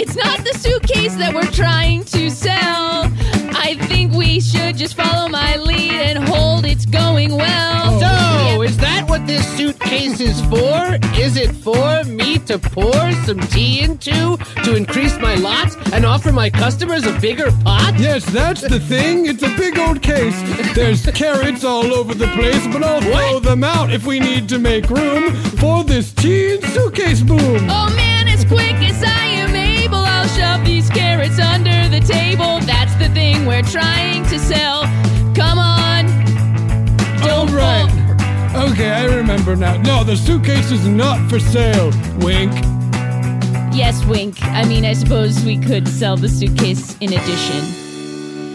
Speaker 3: it's not the suitcase that we're trying to sell. I think we should just follow my lead and hold it's going well.
Speaker 5: so is that what this suitcase is for? Is it for me to pour some tea into to increase my lot and offer my customers a bigger pot?
Speaker 4: Yes, that's the thing. It's a big old case. There's carrots all over the place, but I'll throw them out if we need to make room for this tea and suitcase boom.
Speaker 3: Oh man, as quick as I these carrots under the table. That's the thing we're trying to sell. Come on.
Speaker 4: All right. Okay, I remember now. No, the suitcase is not for sale. Wink.
Speaker 3: Yes, wink. I mean, I suppose we could sell the suitcase in addition.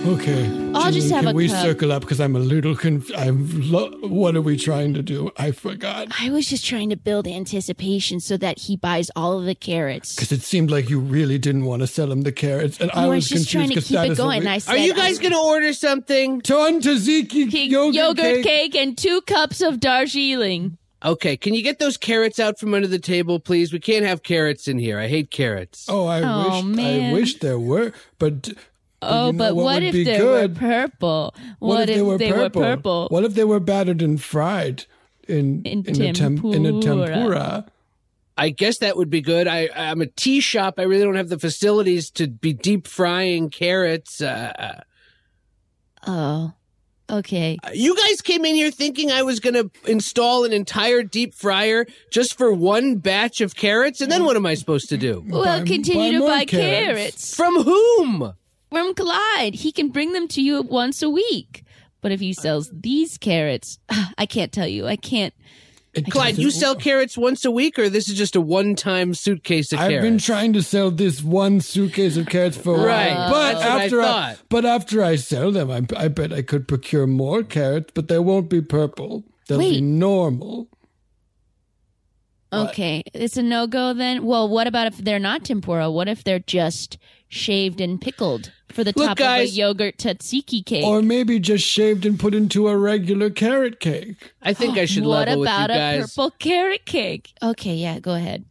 Speaker 4: Okay.
Speaker 3: I'll just have
Speaker 4: can
Speaker 3: a
Speaker 4: we
Speaker 3: cup.
Speaker 4: circle up because I'm a little conf- I'm lo- what are we trying to do? I forgot.
Speaker 3: I was just trying to build anticipation so that he buys all of the carrots.
Speaker 4: Because it seemed like you really didn't want to sell him the carrots, and I
Speaker 3: No, I
Speaker 4: was
Speaker 3: was just trying to keep
Speaker 4: that
Speaker 3: it
Speaker 4: is what
Speaker 3: going.
Speaker 4: we-
Speaker 3: I said,
Speaker 5: Are you guys going to order something?
Speaker 4: Ton tzatziki yogurt,
Speaker 3: yogurt,
Speaker 4: cake.
Speaker 3: cake. and two cups of Darjeeling.
Speaker 5: Okay, can you get those carrots out from under the table, please? We can't have carrots in here. I hate carrots.
Speaker 4: Oh, I
Speaker 3: Oh,
Speaker 4: wish
Speaker 3: man.
Speaker 4: I wish there were, but.
Speaker 3: Oh,
Speaker 4: you know
Speaker 3: but
Speaker 4: what
Speaker 3: what, if they
Speaker 4: good?
Speaker 3: were purple?
Speaker 4: What, if they, were, purple?
Speaker 3: purple?
Speaker 4: What if they were battered and fried in
Speaker 3: In
Speaker 4: a tem- in a
Speaker 3: tempura.
Speaker 4: tempura?
Speaker 5: I guess that would be good. I, I'm a tea shop. I really don't have the facilities to be deep frying carrots. Uh,
Speaker 3: Oh, okay.
Speaker 5: you guys came in here thinking I was going to install an entire deep fryer just for one batch of carrots, and then what am I supposed to do?
Speaker 3: Well,
Speaker 4: Buy-
Speaker 3: continue
Speaker 4: buy
Speaker 3: to buy
Speaker 4: carrots.
Speaker 3: carrots
Speaker 5: From whom?
Speaker 3: From Clyde. He can bring them to you once a week. But if he sells these carrots, I can't tell you. I can't.
Speaker 4: It
Speaker 5: Clyde, you
Speaker 4: doesn't-
Speaker 5: sell carrots once a week, or this is just a one-time suitcase of
Speaker 4: I've
Speaker 5: carrots?
Speaker 4: been trying to sell this one suitcase of carrots for a while,
Speaker 5: Right, uh,
Speaker 4: but
Speaker 5: that's what I
Speaker 4: after but after I sell them, I, I bet I could procure more carrots, but they won't be purple. They'll be normal.
Speaker 3: Okay, it's a no go then. Well, what about if they're not tempura? What if they're just shaved and pickled for the
Speaker 5: Look,
Speaker 3: top
Speaker 5: guys-
Speaker 3: of a yogurt tzatziki cake?
Speaker 4: Or maybe just shaved and put into a regular carrot cake.
Speaker 5: I think I should
Speaker 3: what
Speaker 5: level with you guys.
Speaker 3: What about a purple carrot cake? Okay, yeah, go ahead.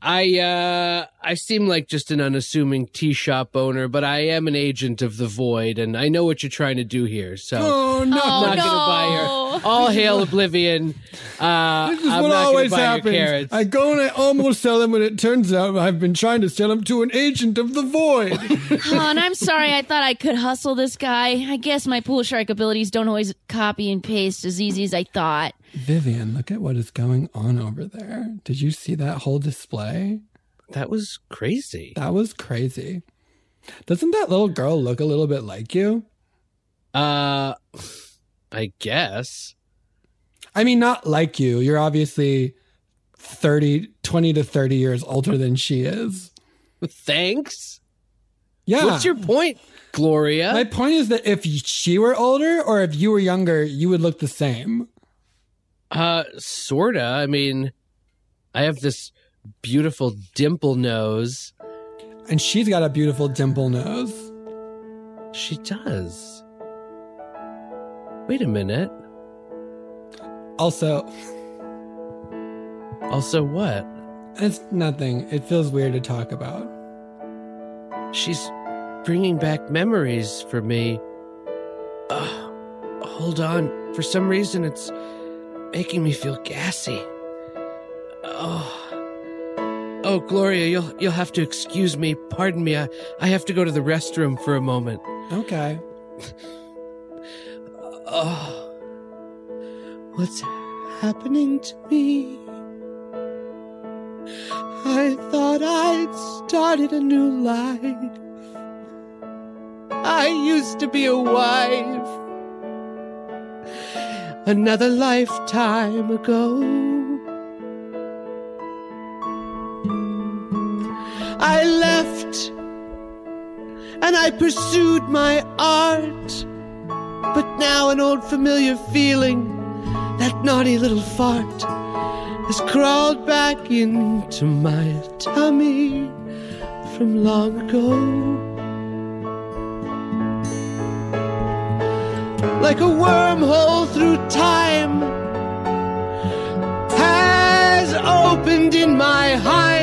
Speaker 5: I uh I seem like just an unassuming tea shop owner, but I am an agent of the void, and I know what you're trying to do here. So
Speaker 4: Oh no!
Speaker 3: Oh,
Speaker 5: I'm not gonna buy
Speaker 3: no.
Speaker 5: your all hail oblivion. Uh,
Speaker 4: This is
Speaker 5: I'm
Speaker 4: what
Speaker 5: not
Speaker 4: always
Speaker 5: buy
Speaker 4: happens. I go and I almost sell them, and it turns out I've been trying to sell them to an agent of the void.
Speaker 3: Oh, and I'm sorry. I thought I could hustle this guy. I guess my pool shark abilities don't always copy and paste as easy as I thought.
Speaker 4: Vivian, look at what is going on over there. Did you see that whole display?
Speaker 5: That was crazy.
Speaker 4: That was crazy. Doesn't that little girl look a little bit like you?
Speaker 5: Uh, I guess.
Speaker 4: I mean, not like you. You're obviously 30, 20 to 30 years older than she is.
Speaker 5: Thanks.
Speaker 4: Yeah.
Speaker 5: What's your point, Gloria?
Speaker 4: My point is that if she were older or if you were younger, you would look the same.
Speaker 5: Uh, sorta. I mean, I have this beautiful dimple nose.
Speaker 4: And she's got a beautiful dimple nose.
Speaker 5: She does. Wait a minute.
Speaker 4: Also,
Speaker 5: Also, what?
Speaker 4: it's nothing. It feels weird to talk about.
Speaker 5: She's bringing back memories for me. Uh, hold on. For some reason, it's making me feel gassy. Oh. Oh, Gloria, you'll you'll have to excuse me. Pardon me. I, I have to go to the restroom for a moment.
Speaker 4: Okay.
Speaker 5: Oh. What's happening to me? I thought I'd started a new life. I used to be a wife. Another lifetime ago. I left and I pursued my art. But now an old familiar feeling, that naughty little fart, has crawled back into my tummy from long ago. Like a wormhole through time has opened in my hind.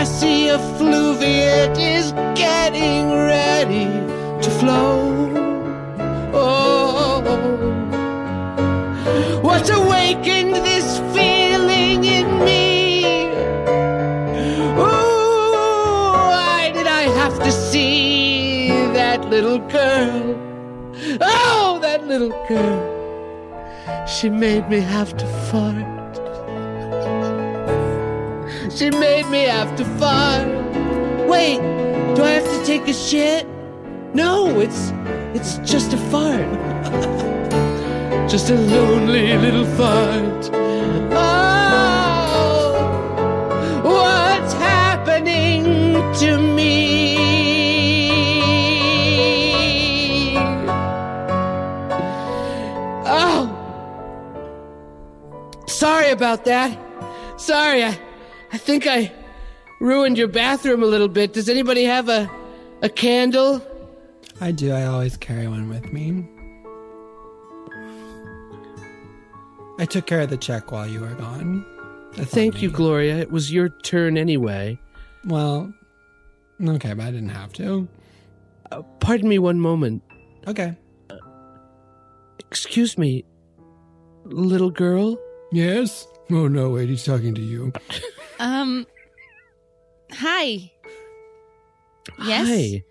Speaker 5: I see effluviate is getting ready to flow. Oh, what awakened this feeling in me? Ooh, why did I have to see that little girl? Oh, that little girl. She made me have to fart. She made me have to fart. Wait, do I have to take a shit? No, it's it's just a fart. just a lonely little fart. Oh, what's happening to me? Oh, sorry about that. Sorry, I, I think I ruined your bathroom a little bit. Does anybody have a, a candle?
Speaker 4: I do. I always carry one with me. I took care of the check while you were gone. That's
Speaker 5: Thank you. Gloria. It was your turn anyway.
Speaker 4: Well, okay, but I didn't have to.
Speaker 5: Uh, pardon me one moment.
Speaker 4: Okay.
Speaker 5: Excuse me, little girl?
Speaker 4: Yes? Oh, no, wait, he's talking to you.
Speaker 3: Um. Hi. Yes.
Speaker 5: Hi.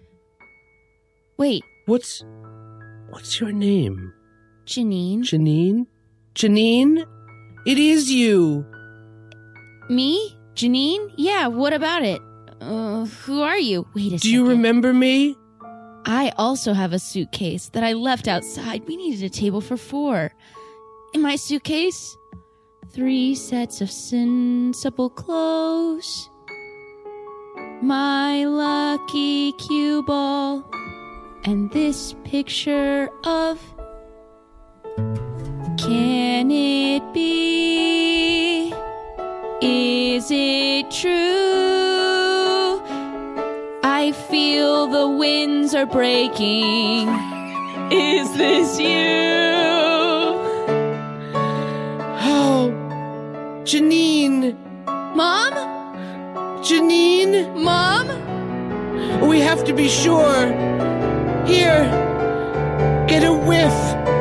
Speaker 3: Wait,
Speaker 5: What's what's your name?
Speaker 3: Janine.
Speaker 5: Janine? Janine? It is you.
Speaker 3: Me? Janine? Yeah. What about it? Uh, who are you? Wait a
Speaker 5: Do you remember me?
Speaker 3: I also have a suitcase that I left outside. We needed a table for four. In my suitcase, three sets of sensible clothes. My lucky cue ball. And this picture of. Can it be? Is it true? I feel the winds are breaking. Is this you?
Speaker 5: Janine.
Speaker 3: Mom?
Speaker 5: Janine?
Speaker 3: Mom?
Speaker 5: We have to be sure. Here, get a whiff.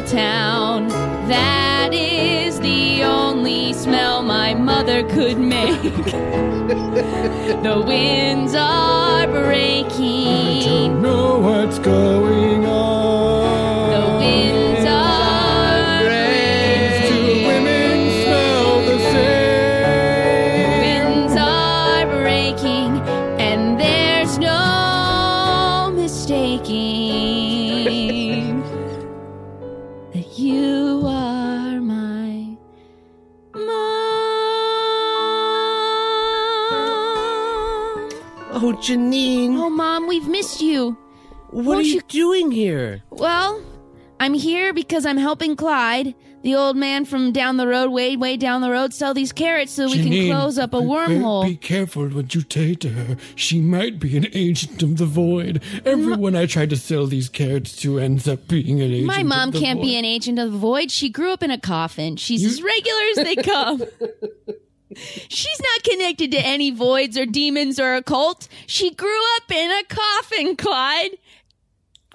Speaker 3: Little town, that is the only smell my mother could make. the winds are breaking.
Speaker 4: I don't know what's going on.
Speaker 3: The winds
Speaker 5: what are you
Speaker 3: you-
Speaker 5: doing here?
Speaker 3: Well, I'm here because I'm helping Clyde, the old man from down the road, way, way down the road, sell these carrots so we can close up a wormhole.
Speaker 4: Be careful what you say to her. She might be an agent of the void. Everyone I try to sell these carrots to ends up being an agent.
Speaker 3: My mom can't be an agent of the void. She grew up in a coffin. She's as regular as they come. She's not connected to any voids or demons or occult. She grew up in a coffin, Clyde.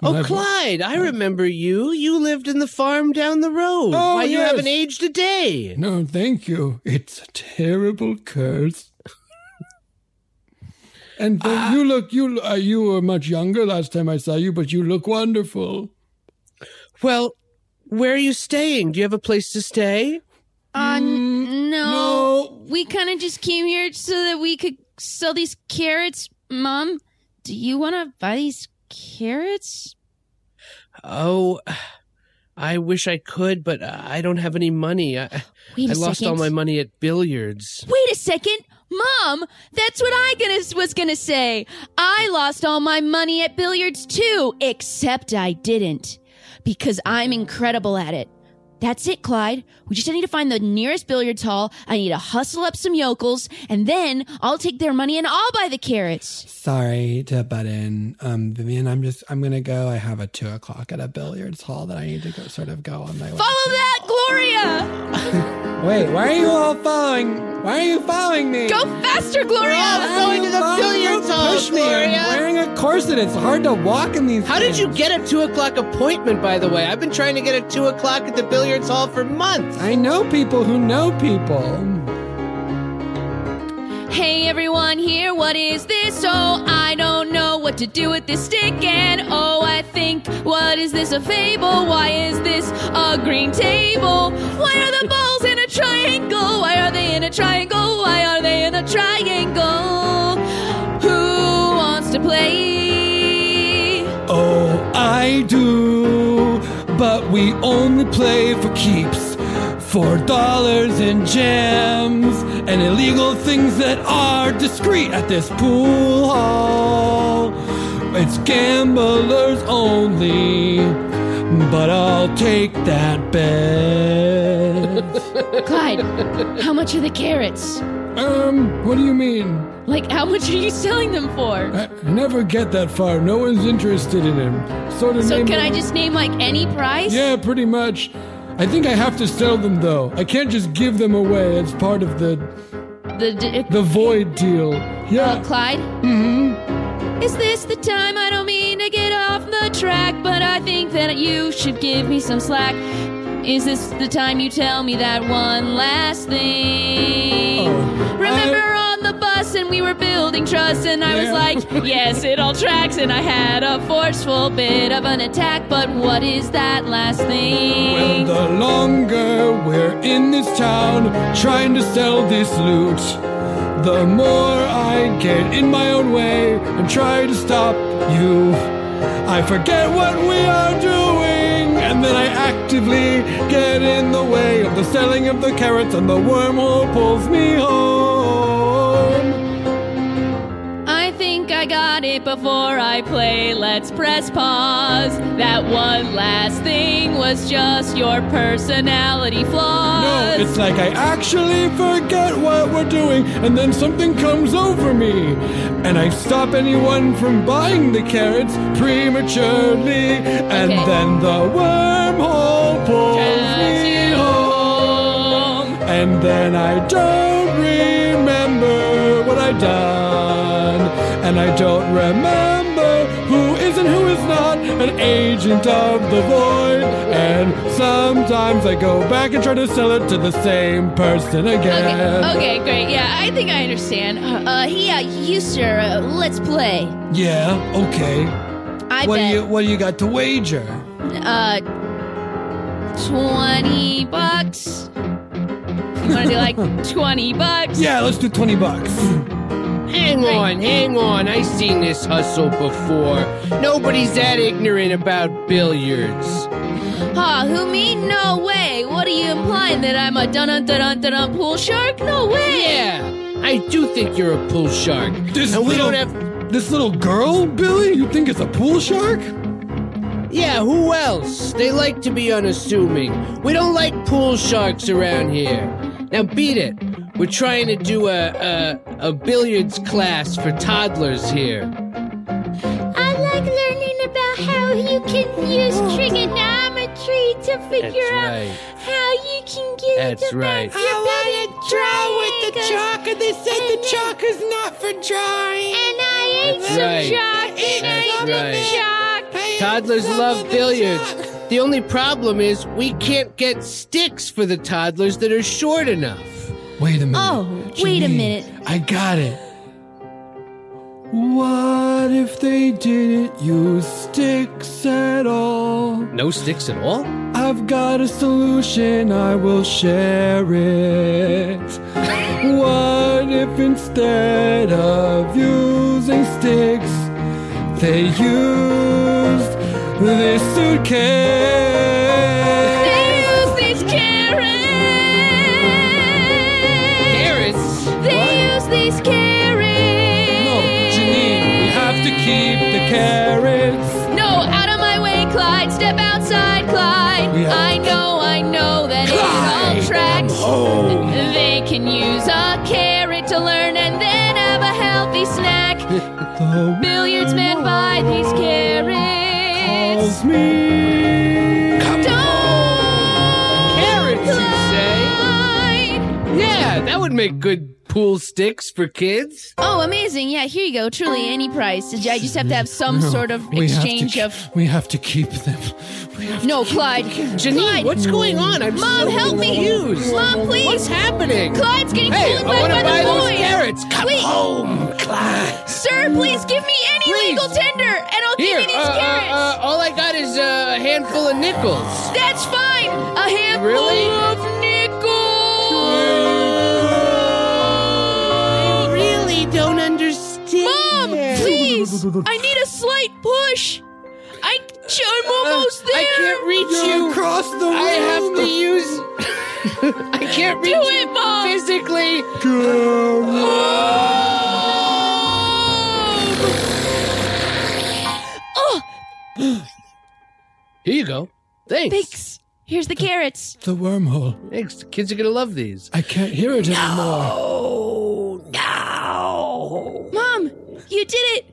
Speaker 5: Oh,
Speaker 4: My-
Speaker 5: Clyde, I remember you. You lived in the farm down the road.
Speaker 4: Oh,
Speaker 5: Why, you haven't aged a day.
Speaker 4: No, thank you. It's a terrible curse. and then you look you uh, you were much younger last time I saw you, but you look wonderful.
Speaker 5: Well, where are you staying? Do you have a place to stay?
Speaker 3: Uh, n- no.
Speaker 4: no.
Speaker 3: We kind of just came here so that we could sell these carrots. Mom, do you want to buy these carrots?
Speaker 5: Oh, I wish I could, but I don't have any money. I,
Speaker 3: Wait a
Speaker 5: I lost all my money at billiards.
Speaker 3: Wait a second. Mom, that's what I gonna, was gonna say. I lost all my money at billiards too, except I didn't. Because I'm incredible at it. That's it, Clyde. We just need to find the nearest billiards hall. I need to hustle up some yokels, and then I'll take their money and I'll buy the carrots.
Speaker 4: Sorry to butt in, um, Vivian. I'm just I'm gonna go. I have a two o'clock at a billiards hall that I need to go sort of go on my way.
Speaker 3: Follow that, Gloria!
Speaker 4: Wait, why are you all following? Why are you following me?
Speaker 3: Go faster, Gloria!
Speaker 5: I'm going to the billiards
Speaker 4: don't
Speaker 5: hall,
Speaker 4: Push me.
Speaker 5: Gloria.
Speaker 4: I'm wearing a corset. It's hard to walk in these.
Speaker 5: How did you get a two o'clock appointment, by the way? I've been trying to get a two o'clock at the billiards hall for months.
Speaker 4: I know people who know people.
Speaker 3: Hey everyone here, what is this? Oh, I don't know what to do with this stick. And oh, I think, what is this, a fable? Why is this a green table? Why are the balls in a triangle? Why are they in a triangle? Why are they in a triangle? Who wants to play?
Speaker 4: Oh, I do. But we only play for keeps. For dollars and gems and illegal things that are discreet at this pool hall. It's gamblers only, but I'll take that bet.
Speaker 3: Clyde, how much are the carrots?
Speaker 4: um, what do you mean?
Speaker 3: Like, how much are you selling them for?
Speaker 4: I never get that far. No one's interested in him. Sort of.
Speaker 3: So,
Speaker 4: name
Speaker 3: can I just name like any price?
Speaker 4: Yeah, pretty much. I think I have to sell them though. I can't just give them away as part of the
Speaker 3: The, d-
Speaker 4: the void deal. Yeah.
Speaker 3: Uh, Clyde? Mm-hmm. Is this the time? I don't mean to get off the track, but I think that you should give me some slack. Is this the time you tell me that one last thing?
Speaker 4: Oh,
Speaker 3: Remember
Speaker 4: I-
Speaker 3: the bus and we were building trust, and I was like, yes, it all tracks, and I had a forceful bit of an attack, but what is that last thing?
Speaker 4: Well, the longer we're in this town trying to sell this loot, the more I get in my own way and try to stop you. I forget what we are doing, and then I actively get in the way of the selling of the carrots, and the wormhole pulls me home.
Speaker 3: I got it before I play. Let's press pause. That one last thing was just your personality flaws.
Speaker 4: No, it's like I actually forget what we're doing, and then something comes over me. And I stop anyone from buying the carrots prematurely, and
Speaker 3: Okay.
Speaker 4: then the wormhole pulls
Speaker 3: Drives
Speaker 4: me home.
Speaker 3: home.
Speaker 4: And then I don't remember what I done, I don't remember who is and who is not an agent of the void. And sometimes I go back and try to sell it to the same person again.
Speaker 3: Okay, okay, great. Yeah, I think I understand. Uh, uh yeah, you sir, uh, let's play.
Speaker 4: Yeah, okay.
Speaker 3: I
Speaker 4: what
Speaker 3: bet.
Speaker 4: do you what do you got to wager?
Speaker 3: uh, twenty bucks. You want to do like twenty bucks?
Speaker 4: Yeah, let's do twenty bucks.
Speaker 5: Hang on, hang on. I've seen this hustle before. Nobody's that ignorant about billiards.
Speaker 3: Huh? Who me? No way. What are you implying that I'm a dun dun dun dun dun pool shark? No way.
Speaker 5: Yeah, I do think you're a pool shark.
Speaker 4: This
Speaker 5: and we
Speaker 4: little,
Speaker 5: don't have.
Speaker 4: this little girl, Billy. You think it's a pool shark?
Speaker 5: Yeah, who else? They like to be unassuming. We don't like pool sharks around here. Now beat it. We're trying to do a a, a billiards class for toddlers here.
Speaker 8: I like learning about how you can use oh. trigonometry to figure
Speaker 5: That's
Speaker 8: out
Speaker 5: right.
Speaker 8: how you can get
Speaker 5: That's
Speaker 8: the
Speaker 5: right.
Speaker 8: back your triangles.
Speaker 4: and they said the chalk is not for drawing.
Speaker 8: And I ate
Speaker 5: That's
Speaker 8: some
Speaker 5: right.
Speaker 8: chalk and
Speaker 5: That's
Speaker 8: I
Speaker 5: right.
Speaker 8: ate chalk.
Speaker 5: Toddlers love billiards. The only problem is we can't get sticks for the toddlers that are short enough.
Speaker 4: Wait a minute.
Speaker 3: Oh, wait a minute.
Speaker 4: I got it. What if they didn't use sticks at all?
Speaker 5: No sticks at all?
Speaker 4: I've got a solution, I will share it. what if instead of using sticks, they used this suitcase? The
Speaker 3: Billiards men buy these carrots.
Speaker 4: calls me.
Speaker 3: Don't
Speaker 5: Carrots, you say? Yeah, that would make good pool sticks for kids.
Speaker 3: Oh, amazing. Yeah, here you go. Truly, any price. I just have to have some
Speaker 4: No,
Speaker 3: sort of
Speaker 4: we to
Speaker 3: exchange
Speaker 4: ke-
Speaker 3: of.
Speaker 4: We have to keep them.
Speaker 3: No, Clyde.
Speaker 5: Janine,
Speaker 3: Clyde.
Speaker 5: what's going on? I'm
Speaker 3: Mom,
Speaker 5: so
Speaker 3: help me.
Speaker 5: confused.
Speaker 3: Mom, please.
Speaker 5: What's happening?
Speaker 3: Clyde's getting
Speaker 5: Hey,
Speaker 3: pulled
Speaker 5: I
Speaker 3: by,
Speaker 5: wanna
Speaker 3: by
Speaker 5: buy
Speaker 3: the
Speaker 5: those
Speaker 3: boys.
Speaker 5: carrots. Come
Speaker 3: Please.
Speaker 5: home, Clyde.
Speaker 3: Sir, please give me any
Speaker 5: Please.
Speaker 3: legal tender, and I'll
Speaker 5: Here,
Speaker 3: give you
Speaker 5: uh,
Speaker 3: these
Speaker 5: uh,
Speaker 3: carrots.
Speaker 5: uh, all I got is a handful of nickels.
Speaker 3: That's fine. A handful
Speaker 5: Really?
Speaker 3: of nickels.
Speaker 9: I really don't understand.
Speaker 3: Mom, please. I need a slight push. I, I'm almost there.
Speaker 5: I can't reach you.
Speaker 4: across the
Speaker 5: I have to use. I can't reach
Speaker 3: Do
Speaker 5: you
Speaker 3: it, Mom.
Speaker 5: physically.
Speaker 3: Oh.
Speaker 5: oh, Here you go. Thanks.
Speaker 3: thanks. Here's the carrots.
Speaker 4: The wormhole.
Speaker 5: Thanks. The kids are gonna love these.
Speaker 4: I can't hear it anymore.
Speaker 9: Oh, no.
Speaker 3: Mom, you did it.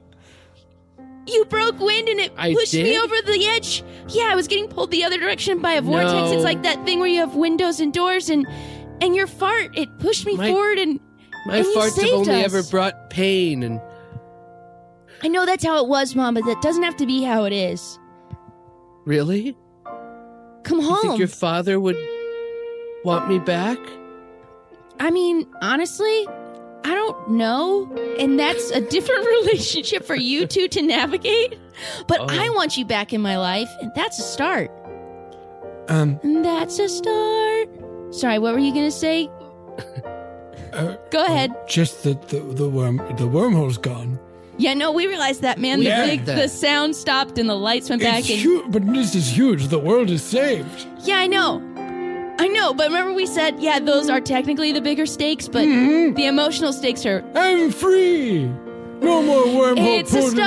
Speaker 3: You broke wind and it
Speaker 5: I
Speaker 3: pushed me over the edge. Yeah, I was getting pulled the other direction by a vortex.
Speaker 5: No.
Speaker 3: It's like that thing where you have windows and doors and and your fart it pushed me
Speaker 5: My-
Speaker 3: forward and
Speaker 5: My
Speaker 3: And you
Speaker 5: farts have
Speaker 3: saved
Speaker 5: only
Speaker 3: us.
Speaker 5: ever brought pain and
Speaker 3: I know that's how it was, Mom, but that doesn't have to be how it is.
Speaker 5: really.
Speaker 3: Come
Speaker 5: You
Speaker 3: home.
Speaker 5: think your father would want me back?
Speaker 3: I mean, honestly, I don't know. And that's a different relationship for you two to navigate. But
Speaker 5: Oh.
Speaker 3: I want you back in my life, and that's a start.
Speaker 4: Um,
Speaker 3: And that's a start. Sorry, what were you going to say?
Speaker 4: uh,
Speaker 3: Go ahead.
Speaker 4: just that the the worm the wormhole's gone.
Speaker 3: Yeah, no, we realized that, man.
Speaker 5: We
Speaker 3: The,
Speaker 5: heard
Speaker 3: big,
Speaker 5: that.
Speaker 3: the sound stopped and the lights went back.
Speaker 4: It's
Speaker 3: And,
Speaker 4: huge, but this is huge. The world is saved.
Speaker 3: yeah, I know. I know, but remember we said, yeah, those are technically the bigger stakes, but
Speaker 4: Mm-hmm.
Speaker 3: the emotional stakes are.
Speaker 4: I'm free. No more wormhole.
Speaker 3: It's a start.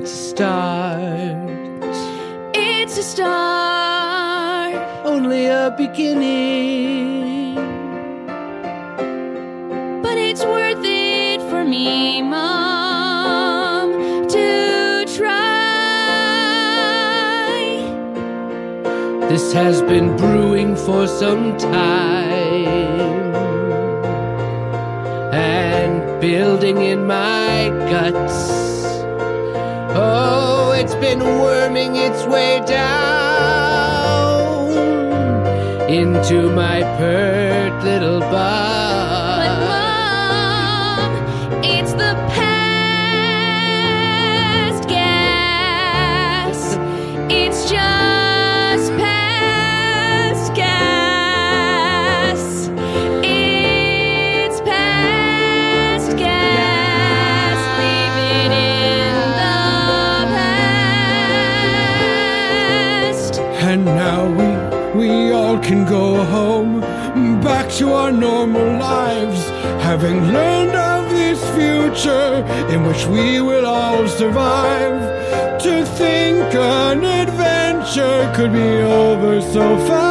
Speaker 5: It's a start.
Speaker 3: It's a start.
Speaker 5: Only a beginning.
Speaker 3: But it's worth it for me, Mom,
Speaker 5: This has been brewing for some time and building in my guts. Oh, it's been worming its way down into my pert little
Speaker 3: But
Speaker 4: could be over so fast,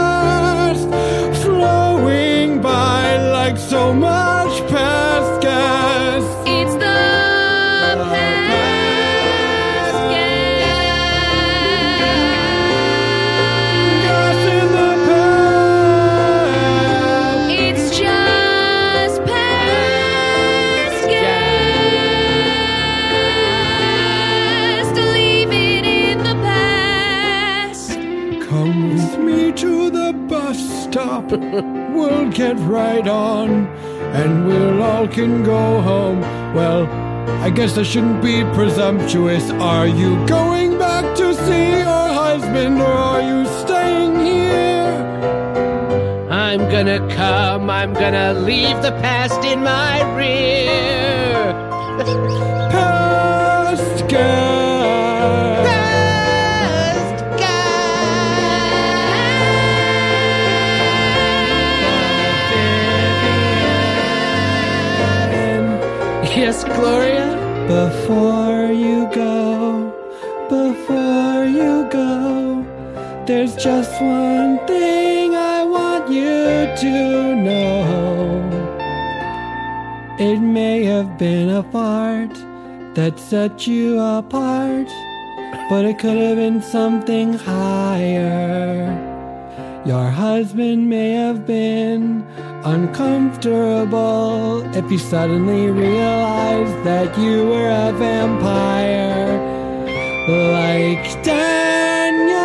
Speaker 4: right on, and we'll all can go home. Well, I guess I shouldn't be presumptuous. Are you going back to see your husband, or are you staying here?
Speaker 5: I'm gonna come, I'm gonna leave the past in my rear.
Speaker 4: Past gas.
Speaker 5: Gloria?
Speaker 4: Before you go, before you go, there's just one thing I want you to know. It may have been a fart that set you apart, but it could have been something higher. Your husband may have been uncomfortable if you suddenly realized that you were a vampire. Like Daniel,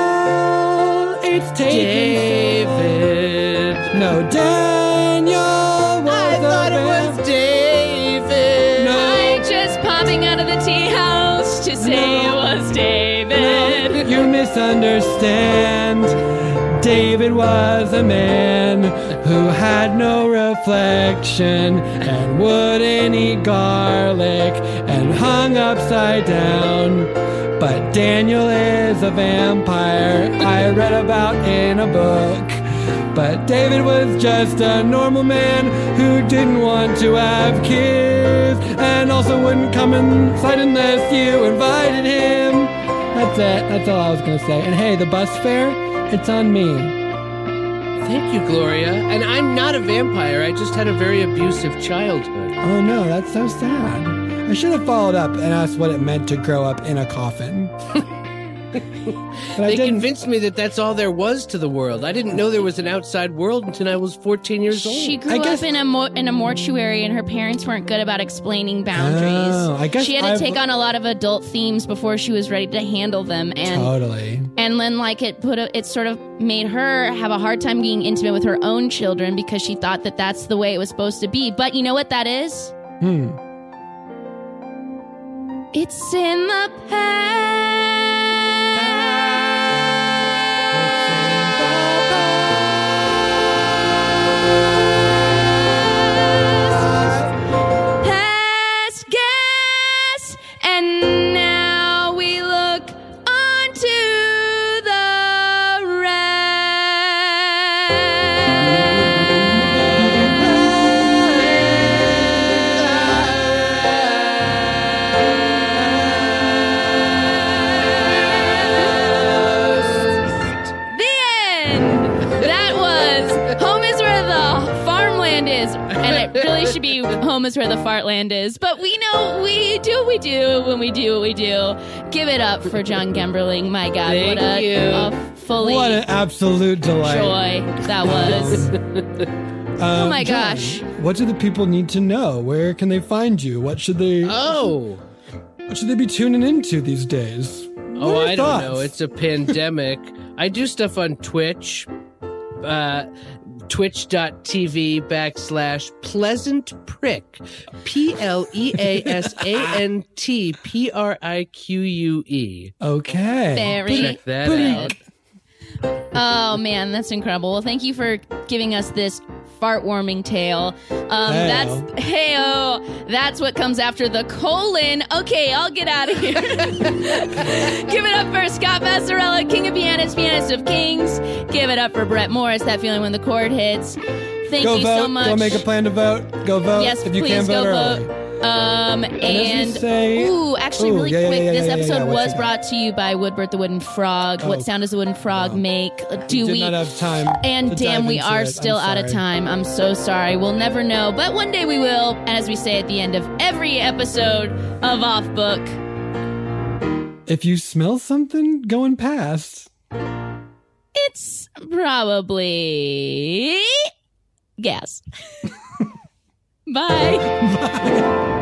Speaker 4: it's taking
Speaker 5: David.
Speaker 4: No, Daniel was
Speaker 5: I thought it was David. No.
Speaker 3: I'm just popping out of the tea house to say it was David.
Speaker 4: No, You misunderstand. David was a man who had no reflection and wouldn't eat garlic and hung upside down. But Daniel is a vampire I read about in a book. But David was just a normal man who didn't want to have kids and also wouldn't come inside unless you invited him. That's it. That's all I was going to say. And hey, the bus fare, it's on me.
Speaker 5: Thank you, Gloria. And I'm not a vampire. I just had a very abusive childhood.
Speaker 4: Oh no, that's so sad. I should have followed up and asked what it meant to grow up in a coffin. but I
Speaker 5: They convinced me that that's all there was to the world. I didn't know there was an outside world until I was 14 years old.
Speaker 3: She grew up in a mo- in a mortuary, and her parents weren't good about explaining boundaries.
Speaker 4: Oh, I guess
Speaker 3: she had to
Speaker 4: I've-
Speaker 3: take on a lot of adult themes before she was ready to handle them, and
Speaker 4: Totally.
Speaker 3: and then like it put a, it sort of made her have a hard time being intimate with her own children because she thought that that's the way it was supposed to be. But you know what that is?
Speaker 4: Hmm.
Speaker 3: It's in the past should be home is where the fartland is. But we know we do what we do when we do what we do. Give it up for John Gemberling. My God,
Speaker 5: Thank
Speaker 3: what a,
Speaker 5: you.
Speaker 3: a fully
Speaker 4: What an absolute delight.
Speaker 3: joy that was.
Speaker 4: Um,
Speaker 3: Oh my
Speaker 4: John,
Speaker 3: gosh.
Speaker 4: What do the people need to know? Where can they find you? What should they?
Speaker 5: Oh.
Speaker 4: What should they be tuning into these days?
Speaker 5: Oh,
Speaker 4: What are your
Speaker 5: I
Speaker 4: thoughts?
Speaker 5: don't know. It's a pandemic. I do stuff on Twitch. Uh, twitch.tv backslash pleasant prick. P L E A S A N T P R I Q U E.
Speaker 4: Okay.
Speaker 3: Very
Speaker 5: Check that
Speaker 3: good.
Speaker 5: out.
Speaker 3: Oh man, that's incredible. Well, thank you for giving us this fart warming tale. Um,
Speaker 4: Hey-o.
Speaker 3: that's hey That's what comes after the colon. Okay, I'll get out of here. Give it up for Scott Massarella, King of Pianists, Pianist of Kings. Give it up for Brett Morris. That feeling when the chord hits. Thank
Speaker 4: go
Speaker 3: you
Speaker 4: vote.
Speaker 3: so much.
Speaker 4: Go make a plan to vote. Go vote.
Speaker 3: Yes,
Speaker 4: if you
Speaker 3: please
Speaker 4: can vote
Speaker 3: go
Speaker 4: early.
Speaker 3: vote. Um,
Speaker 4: as we
Speaker 3: and
Speaker 4: say-
Speaker 3: ooh, actually,
Speaker 4: Ooh,
Speaker 3: really
Speaker 4: yeah,
Speaker 3: quick,
Speaker 4: yeah,
Speaker 3: this
Speaker 4: yeah, yeah,
Speaker 3: episode was brought to you by Woodbert the Wooden Frog.
Speaker 4: Oh,
Speaker 3: what sound does the wooden frog make? Do we?
Speaker 4: not have time
Speaker 3: And damn, we are
Speaker 4: it.
Speaker 3: still out of time. I'm so sorry. We'll never know, but one day we will. As we say at the end of every episode of Off Book.
Speaker 4: If you smell something going past,
Speaker 3: It's probably gas. Bye.
Speaker 4: Bye.